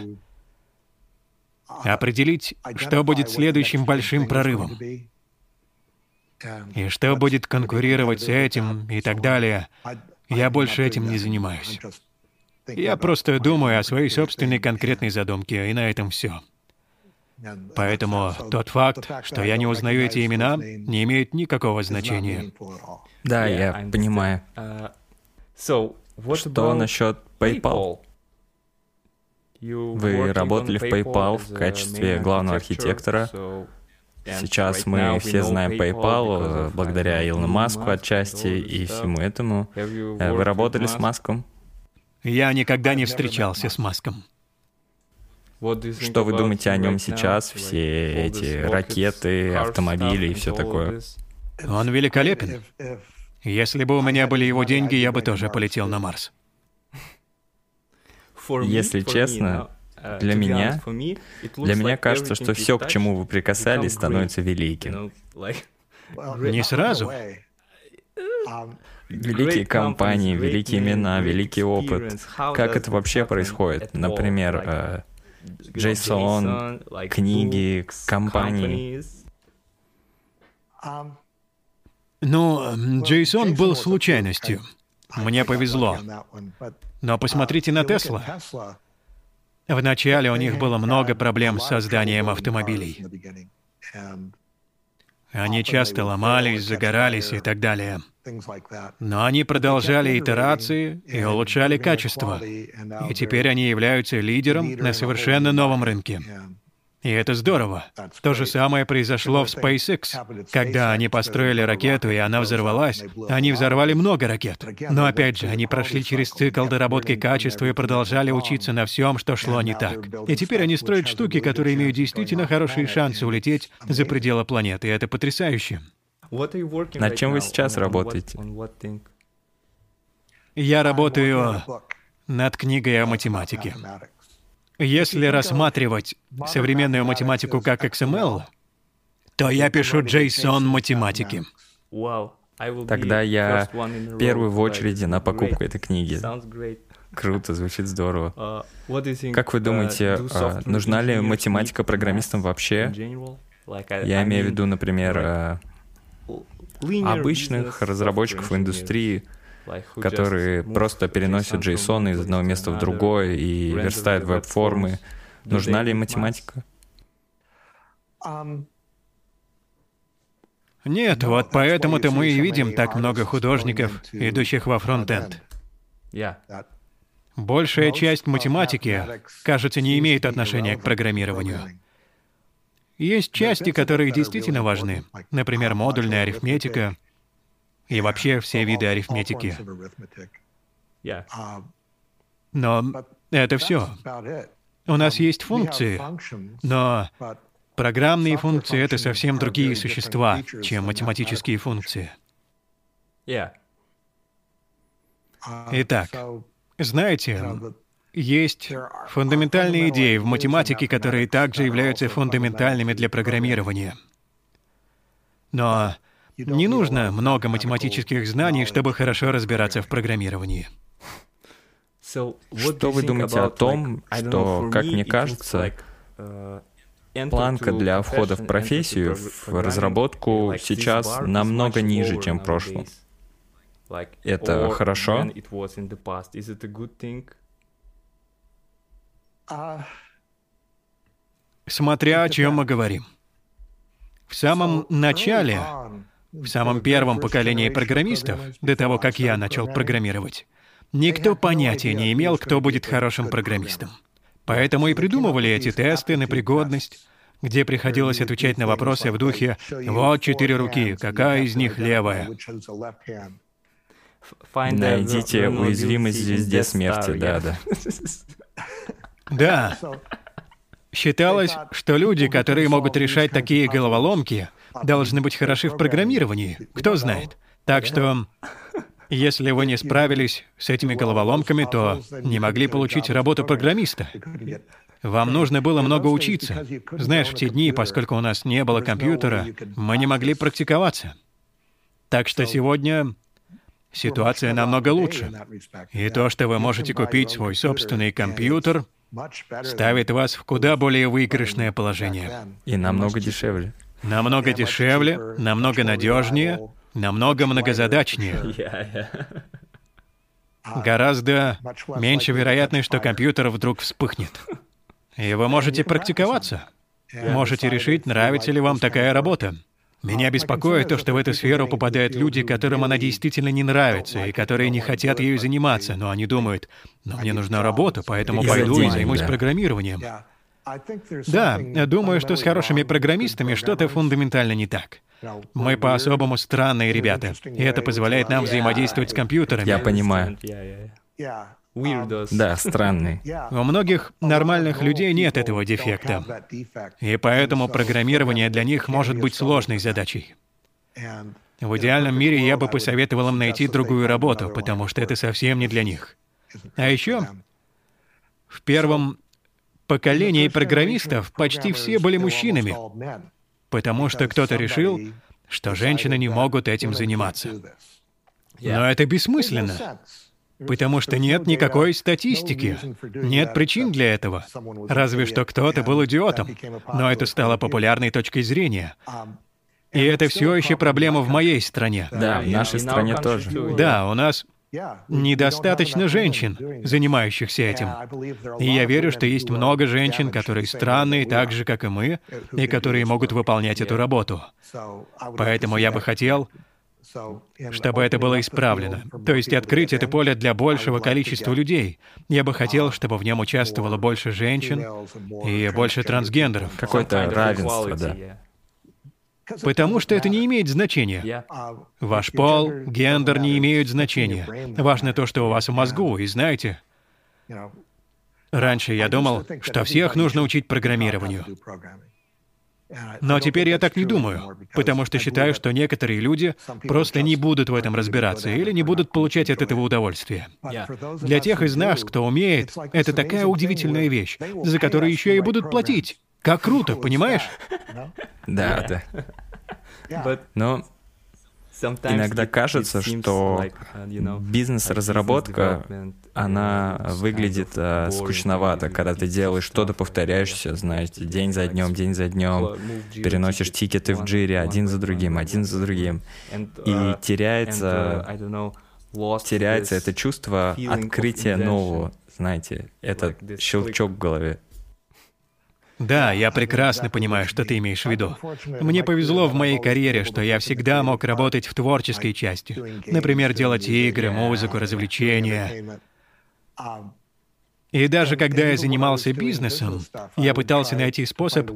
определить, что будет следующим большим прорывом. И что будет конкурировать с этим и так далее. Я больше этим не занимаюсь. Я просто думаю о своей собственной конкретной задумке, и на этом все. Поэтому тот факт, что я не узнаю эти имена, не имеет никакого значения. Да, я понимаю. Что насчет PayPal? Вы работали в PayPal в качестве главного архитектора. Сейчас мы все знаем PayPal благодаря Илону Маску отчасти и всему этому. Э, вы работали с Маском? Я никогда не встречался с Маском. Что вы думаете о нем сейчас? Все эти ракеты, автомобили и все такое. Он великолепен. Если бы у меня были его деньги, я бы тоже полетел на Марс. Если честно, для меня, для меня кажется, что все, к чему вы прикасались, становится великим. Не сразу. Великие компании, великие имена, великий опыт. Как это вообще происходит? Например, э, Джейсон, книги, компании. Ну, Джейсон был случайностью. Мне повезло. Но посмотрите на Тесла. Вначале у них было много проблем с созданием автомобилей. Они часто ломались, загорались и так далее. Но они продолжали итерации и улучшали качество. И теперь они являются лидером на совершенно новом рынке. И это здорово. То же самое произошло в SpaceX. Когда они построили ракету, и она взорвалась, они взорвали много ракет. Но опять же, они прошли через цикл доработки качества и продолжали учиться на всем, что шло не так. И теперь они строят штуки, которые имеют действительно хорошие шансы улететь за пределы планеты. И это потрясающе. Над чем вы сейчас работаете? Я работаю над книгой о математике. Если рассматривать современную математику как XML, то я пишу JSON математики. Тогда я первый в очереди на покупку этой книги. Круто, звучит здорово. Как вы думаете, а, нужна ли математика программистам вообще? Я имею в виду, например, а, обычных разработчиков в индустрии, которые просто переносят JSON из одного места в другое и верстают веб-формы. Нужна ли математика? Нет, вот поэтому-то мы и видим так много художников, идущих во фронтенд. Большая часть математики, кажется, не имеет отношения к программированию. Есть части, которые действительно важны. Например, модульная арифметика и вообще все виды арифметики. Но это все. У нас есть функции, но программные функции — это совсем другие существа, чем математические функции. Итак, знаете, есть фундаментальные идеи в математике, которые также являются фундаментальными для программирования. Но не нужно много математических знаний, чтобы хорошо разбираться в программировании. Что вы думаете о том, что, как мне кажется, планка для входа в профессию, в разработку сейчас намного ниже, чем в прошлом? Это хорошо? Смотря о чем мы говорим. В самом начале, в самом первом поколении программистов, до того, как я начал программировать, никто понятия не имел, кто будет хорошим программистом. Поэтому и придумывали эти тесты на пригодность, где приходилось отвечать на вопросы в духе «Вот четыре руки, какая из них левая?» Найдите уязвимость в звезде смерти, да-да. Да. Считалось, что люди, которые могут решать такие головоломки, должны быть хороши в программировании. Кто знает. Так что, если вы не справились с этими головоломками, то не могли получить работу программиста. Вам нужно было много учиться. Знаешь, в те дни, поскольку у нас не было компьютера, мы не могли практиковаться. Так что сегодня ситуация намного лучше. И то, что вы можете купить свой собственный компьютер, ставит вас в куда более выигрышное положение. И намного дешевле. Намного дешевле, намного надежнее, намного многозадачнее. Гораздо меньше вероятность, что компьютер вдруг вспыхнет. И вы можете практиковаться. Можете решить, нравится ли вам такая работа. Меня беспокоит то, что в эту сферу попадают люди, которым она действительно не нравится, и которые не хотят ею заниматься, но они думают, но мне нужна работа, поэтому и пойду и займусь да. программированием. Да, думаю, что с хорошими программистами что-то фундаментально не так. Мы по-особому странные ребята, и это позволяет нам взаимодействовать с компьютерами. Я понимаю. Да, странный. У многих нормальных людей нет этого дефекта. И поэтому программирование для них может быть сложной задачей. В идеальном мире я бы посоветовал им найти другую работу, потому что это совсем не для них. А еще в первом поколении программистов почти все были мужчинами, потому что кто-то решил, что женщины не могут этим заниматься. Но это бессмысленно. Потому что нет никакой статистики, нет причин для этого. Разве что кто-то был идиотом, но это стало популярной точкой зрения. И это все еще проблема в моей стране. Да, в нашей стране тоже. Да, у нас недостаточно женщин, занимающихся этим. И я верю, что есть много женщин, которые странные, так же, как и мы, и которые могут выполнять эту работу. Поэтому я бы хотел, чтобы это было исправлено. То есть открыть это поле для большего количества людей. Я бы хотел, чтобы в нем участвовало больше женщин и больше трансгендеров. Какое-то равенство, да. Потому что это не имеет значения. Ваш пол, гендер не имеют значения. Важно то, что у вас в мозгу, и знаете, раньше я думал, что всех нужно учить программированию. Но теперь я так не думаю, потому что считаю, что некоторые люди просто не будут в этом разбираться или не будут получать от этого удовольствия. Для тех из нас, кто умеет, это такая удивительная вещь, за которую еще и будут платить. Как круто, понимаешь? Да, да. Но Иногда кажется, что uh, бизнес-разработка, она выглядит uh, скучновато, когда ты делаешь что-то, повторяешься, знаете, день за днем, день за днем, переносишь тикеты в джире один за другим, один за другим, и uh, теряется, теряется это чувство открытия нового, знаете, этот щелчок в голове. Да, я прекрасно понимаю, что ты имеешь в виду. Мне повезло в моей карьере, что я всегда мог работать в творческой части. Например, делать игры, музыку, развлечения. И даже когда я занимался бизнесом, я пытался найти способ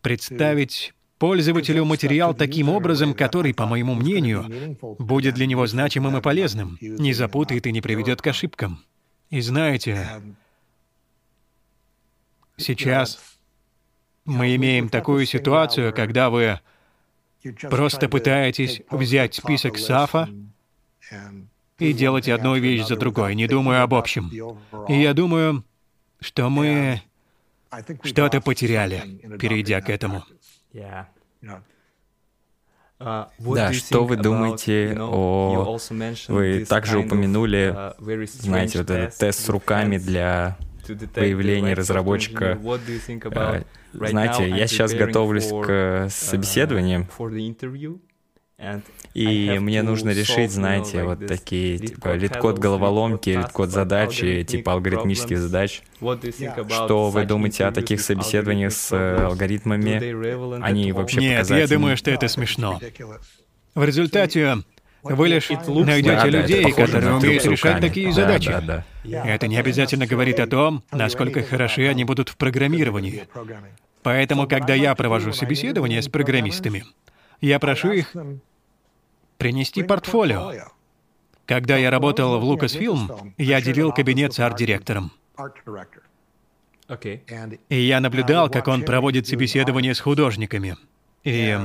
представить пользователю материал таким образом, который, по моему мнению, будет для него значимым и полезным, не запутает и не приведет к ошибкам. И знаете, Сейчас мы имеем такую ситуацию, когда вы просто пытаетесь взять список САФа и делать одну вещь за другой, не думая об общем. И я думаю, что мы что-то потеряли, перейдя к этому. Да, что вы думаете о... Вы также упомянули, знаете, вот этот тест с руками для появления разработчика. Знаете, я сейчас готовлюсь к собеседованиям, и мне нужно решить, знаете, вот такие, типа, LeetCode головоломки, LeetCode задачи, типа алгоритмических задач. Что вы думаете о таких собеседованиях с э, алгоритмами? Они вообще Нет, я думаю, что это смешно. В результате вы лишь найдете да, людей, да, которые умеют решать такие да, задачи. Да, да. Это не обязательно говорит о том, насколько хороши они будут в программировании. Поэтому, когда я провожу собеседование с программистами, я прошу их принести портфолио. Когда я работал в Lucasfilm, я делил кабинет с арт-директором. И я наблюдал, как он проводит собеседование с художниками. И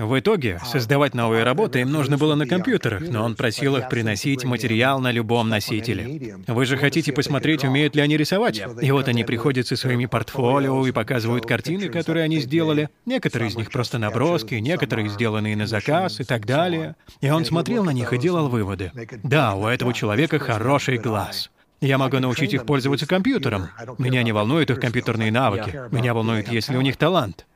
в итоге создавать новые работы им нужно было на компьютерах, но он просил их приносить материал на любом носителе. Вы же хотите посмотреть, умеют ли они рисовать? И вот они приходят со своими портфолио и показывают картины, которые они сделали. Некоторые из них просто наброски, некоторые сделанные на заказ и так далее. И он смотрел на них и делал выводы. Да, у этого человека хороший глаз. Я могу научить их пользоваться компьютером. Меня не волнуют их компьютерные навыки. Меня волнует, есть ли у них талант.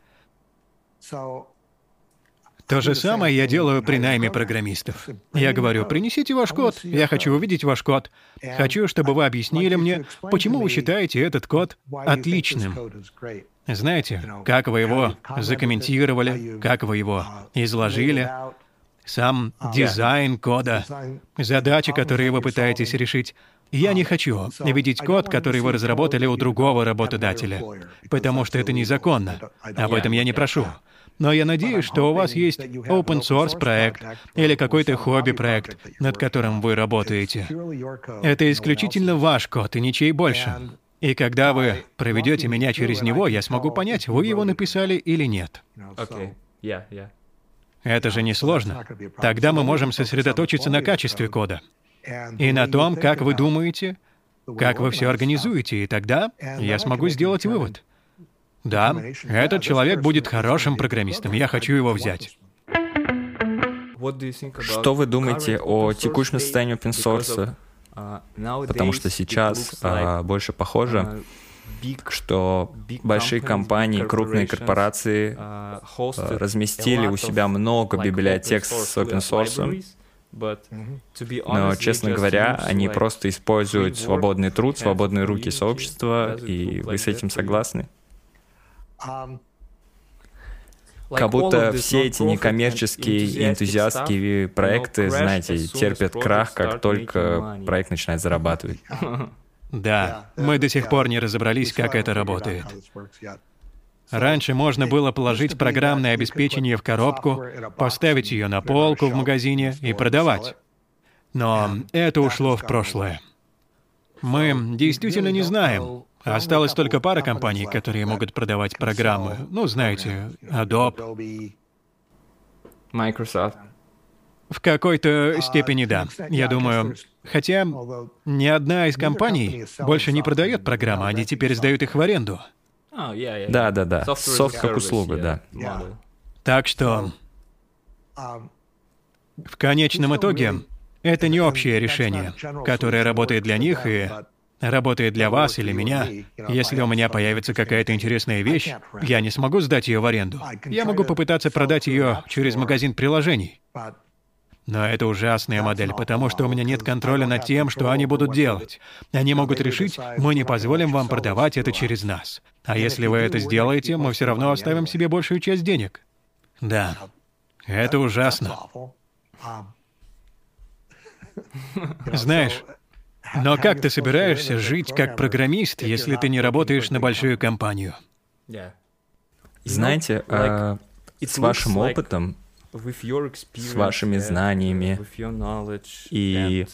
То же самое я делаю при найме программистов. Я говорю, принесите ваш код, я хочу увидеть ваш код. Хочу, чтобы вы объяснили мне, почему вы считаете этот код отличным. Знаете, как вы его закомментировали, как вы его изложили, сам дизайн кода, задачи, которые вы пытаетесь решить. Я не хочу видеть код, который вы разработали у другого работодателя, потому что это незаконно. Об этом я не прошу. Но я надеюсь, что у вас есть open source проект или какой-то хобби-проект, над которым вы работаете. Это исключительно ваш код и ничей больше. И когда вы проведете меня через него, я смогу понять, вы его написали или нет. Это же не сложно. Тогда мы можем сосредоточиться на качестве кода. И на том, как вы думаете, как вы все организуете, и тогда я смогу сделать вывод. Да, этот человек будет хорошим программистом, я хочу его взять. Что вы думаете о текущем состоянии open source? Потому что сейчас а, больше похоже, что большие компании, крупные корпорации а, разместили у себя много библиотек с open source, но, честно говоря, они просто используют свободный труд, свободные руки сообщества, и вы с этим согласны? Um, как будто все эти некоммерческие энтузиастские проекты, знаете, терпят крах, как только проект начинает зарабатывать. [laughs] Да, мы до сих пор не разобрались, как это работает. Раньше можно было положить программное обеспечение в коробку, поставить ее на полку в магазине и продавать. Но это ушло в прошлое. Мы действительно не знаем, Осталось только пара компаний, которые могут продавать программы. Ну, знаете, Adobe. Microsoft. В какой-то степени да. Я думаю, хотя ни одна из компаний больше не продает программы, они теперь сдают их в аренду. Да, да, да. Софт как услуга, да. Так что в конечном итоге это не общее решение, которое работает для них и работает для вас или меня. Если у меня появится какая-то интересная вещь, я не смогу сдать ее в аренду. Я могу попытаться продать ее через магазин приложений. Но это ужасная модель, потому что у меня нет контроля над тем, что они будут делать. Они могут решить, мы не позволим вам продавать это через нас. А если вы это сделаете, мы все равно оставим себе большую часть денег. Да, это ужасно. [laughs] Знаешь, но как ты собираешься жить как программист, если ты не работаешь на большую компанию? Знаете, а, с вашим опытом, с вашими знаниями и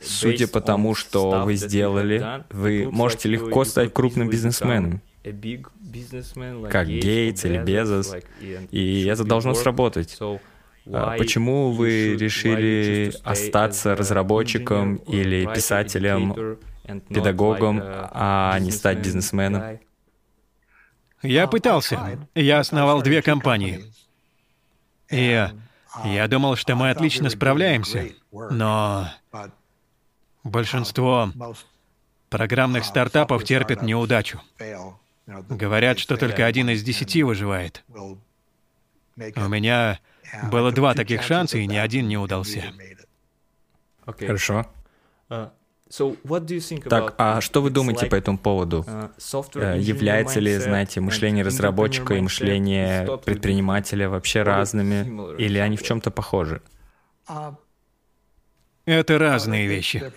судя по тому, что вы сделали, вы можете легко стать крупным бизнесменом, как Гейтс или Безос, и это должно сработать. А почему вы решили остаться разработчиком или писателем, педагогом, а не стать бизнесменом? Я пытался. Я основал две компании. И я думал, что мы отлично справляемся, но большинство программных стартапов терпят неудачу. Говорят, что только один из десяти выживает. У меня было два таких шанса, и ни один не удался. Хорошо. Так, а что вы думаете по этому поводу? Uh, Является ли, знаете, мышление разработчика и мышление предпринимателя вообще разными, или они в чем-то похожи? Это разные вещи.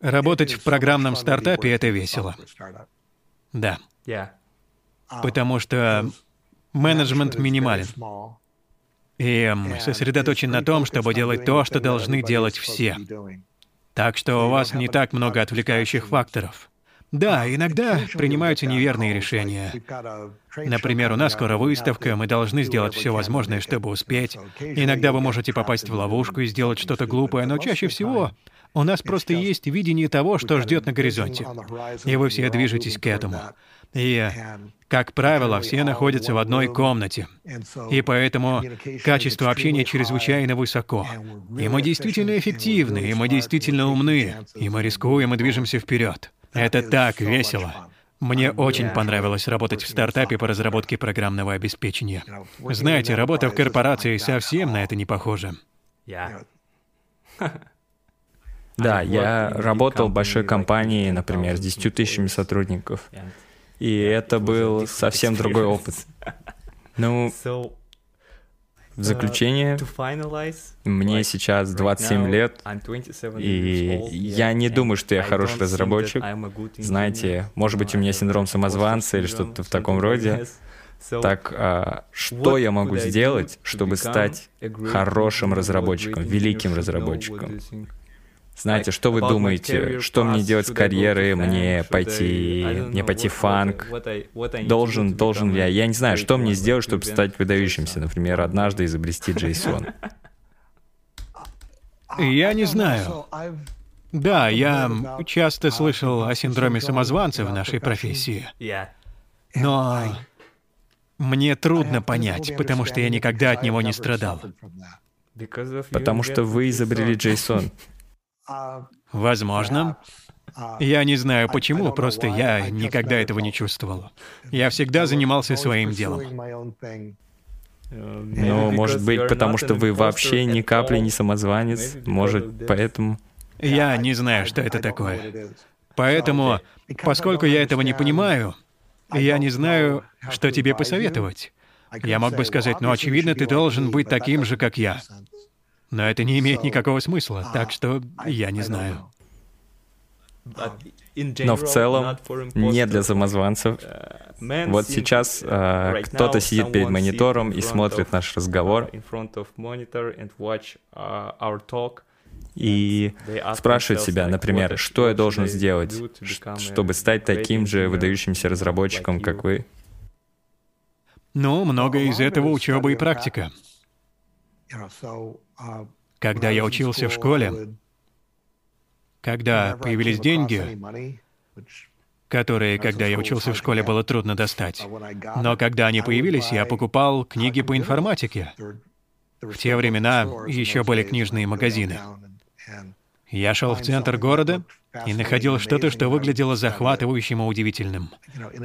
Работать в программном стартапе — это весело. Да. Потому что менеджмент минимален. И сосредоточен на том, чтобы делать то, что должны делать все. Так что у вас не так много отвлекающих факторов. Да, иногда принимаются неверные решения. Например, у нас скоро выставка, мы должны сделать все возможное, чтобы успеть. Иногда вы можете попасть в ловушку и сделать что-то глупое, но чаще всего у нас просто есть видение того, что ждет на горизонте. И вы все движетесь к этому. И, как правило, все находятся в одной комнате. И поэтому качество общения чрезвычайно высоко. И мы действительно эффективны, и мы действительно умны, и мы рискуем и движемся вперед. Это так весело. Мне очень понравилось работать в стартапе по разработке программного обеспечения. Знаете, работа в корпорации совсем на это не похожа. Да, я работал в большой компании, например, с 10 тысячами сотрудников. И это был совсем другой [laughs] опыт. Ну, в заключение, мне сейчас 27 лет, и я не думаю, что я хороший разработчик. Знаете, может быть, у меня синдром самозванца или что-то в таком роде. Так, а, что я могу сделать, чтобы стать хорошим разработчиком, великим разработчиком? Знаете, что вы думаете, что мне делать с карьерой, мне пойти, мне пойти в фанк, должен, должен ли я, я не знаю, что мне сделать, чтобы стать выдающимся, например, однажды изобрести JSON. Я не знаю. Да, я часто слышал о синдроме самозванца в нашей профессии. Но мне трудно понять, потому что я никогда от него не страдал. Потому что вы изобрели JSON. [laughs] Возможно. Я не знаю почему, просто я никогда этого не чувствовал. Я всегда занимался своим делом. Ну, может быть, потому что вы вообще ни капли не самозванец, может, поэтому... Я не знаю, что это такое. Поэтому, поскольку я этого не понимаю, я не знаю, что тебе посоветовать. Я мог бы сказать, ну, очевидно, ты должен быть таким же, как я. Но это не имеет никакого смысла, так что я не знаю. Но в целом не для самозванцев. Вот сейчас э, кто-то сидит перед монитором и смотрит наш разговор и спрашивает себя, например, что я должен сделать, чтобы стать таким же выдающимся разработчиком, как вы? Ну, многое из этого учеба и практика. Когда я учился в школе, когда появились деньги, которые, когда я учился в школе, было трудно достать. Но когда они появились, я покупал книги по информатике. В те времена еще были книжные магазины. Я шел в центр города и находил что-то, что выглядело захватывающим и удивительным.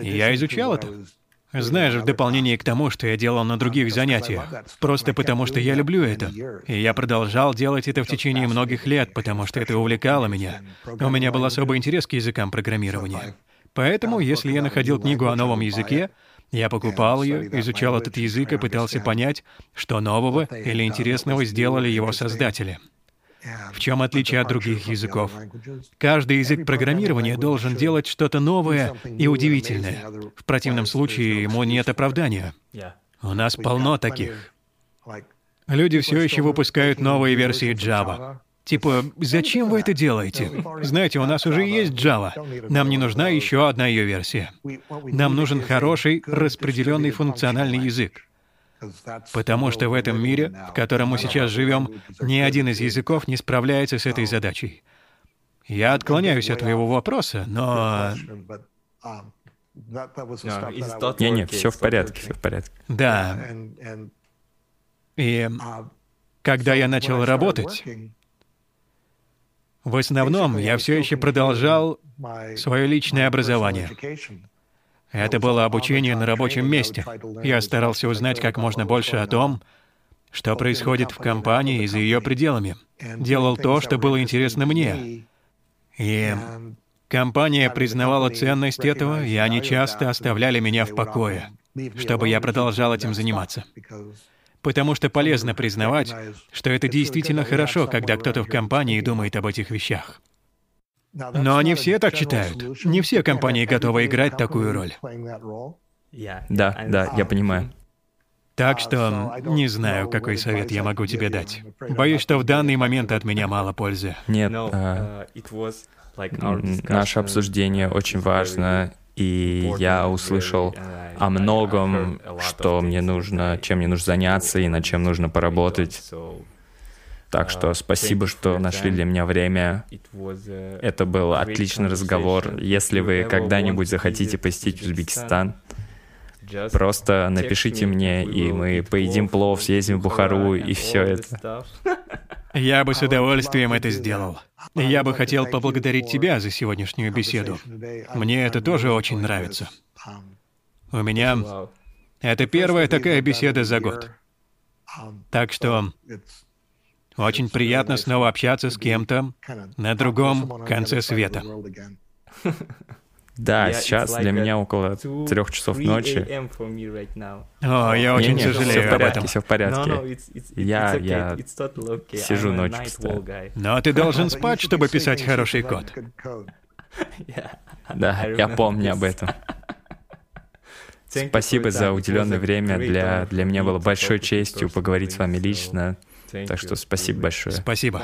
И я изучал это. Знаешь, в дополнение к тому, что я делал на других занятиях, просто потому что я люблю это. И я продолжал делать это в течение многих лет, потому что это увлекало меня. У меня был особый интерес к языкам программирования. Поэтому, если я находил книгу о новом языке, я покупал ее, изучал этот язык и пытался понять, что нового или интересного сделали его создатели. В чем отличие от других языков? Каждый язык программирования должен делать что-то новое и удивительное. В противном случае ему нет оправдания. У нас полно таких. Люди все еще выпускают новые версии Java. Типа, зачем вы это делаете? Знаете, у нас уже есть Java. Нам не нужна еще одна ее версия. Нам нужен хороший, распределенный функциональный язык. Потому что в этом мире, в котором мы сейчас живем, ни один из языков не справляется с этой задачей. Я отклоняюсь от твоего вопроса, но Не-не, все в порядке, все в порядке. Да. И когда я начал работать, в основном я все еще продолжал свое личное образование. Это было обучение на рабочем месте. Я старался узнать как можно больше о том, что происходит в компании и за ее пределами. Делал то, что было интересно мне. И компания признавала ценность этого, и они часто оставляли меня в покое, чтобы я продолжал этим заниматься. Потому что полезно признавать, что это действительно хорошо, когда кто-то в компании думает об этих вещах. Но не все так считают. Не все компании готовы играть такую роль. Да, да, я понимаю. Так что не знаю, какой совет я могу тебе дать. Боюсь, что в данный момент от меня мало пользы. Нет, а, наше обсуждение очень важно, и я услышал о многом, что мне нужно, чем мне нужно заняться и над чем нужно поработать. Так что спасибо, что нашли для меня время. Это был отличный разговор. Если вы когда-нибудь захотите посетить Узбекистан, просто напишите мне, и мы поедим плов, съездим в Бухару, и все это. [laughs] Я бы с удовольствием это сделал. Я бы хотел поблагодарить тебя за сегодняшнюю беседу. Мне это тоже очень нравится. У меня... Это первая такая беседа за год. Так что очень приятно снова общаться с кем-то на другом конце света. Да, сейчас для меня около трех часов ночи. О, я очень не, сожалею все в порядке, все в порядке. Я, я сижу ночью читаю. Но ты должен спать, чтобы писать хороший код. [laughs] Да, я помню об этом. Спасибо за уделенное время. Для, для меня было большой честью поговорить с вами лично. Так что спасибо большое. Спасибо.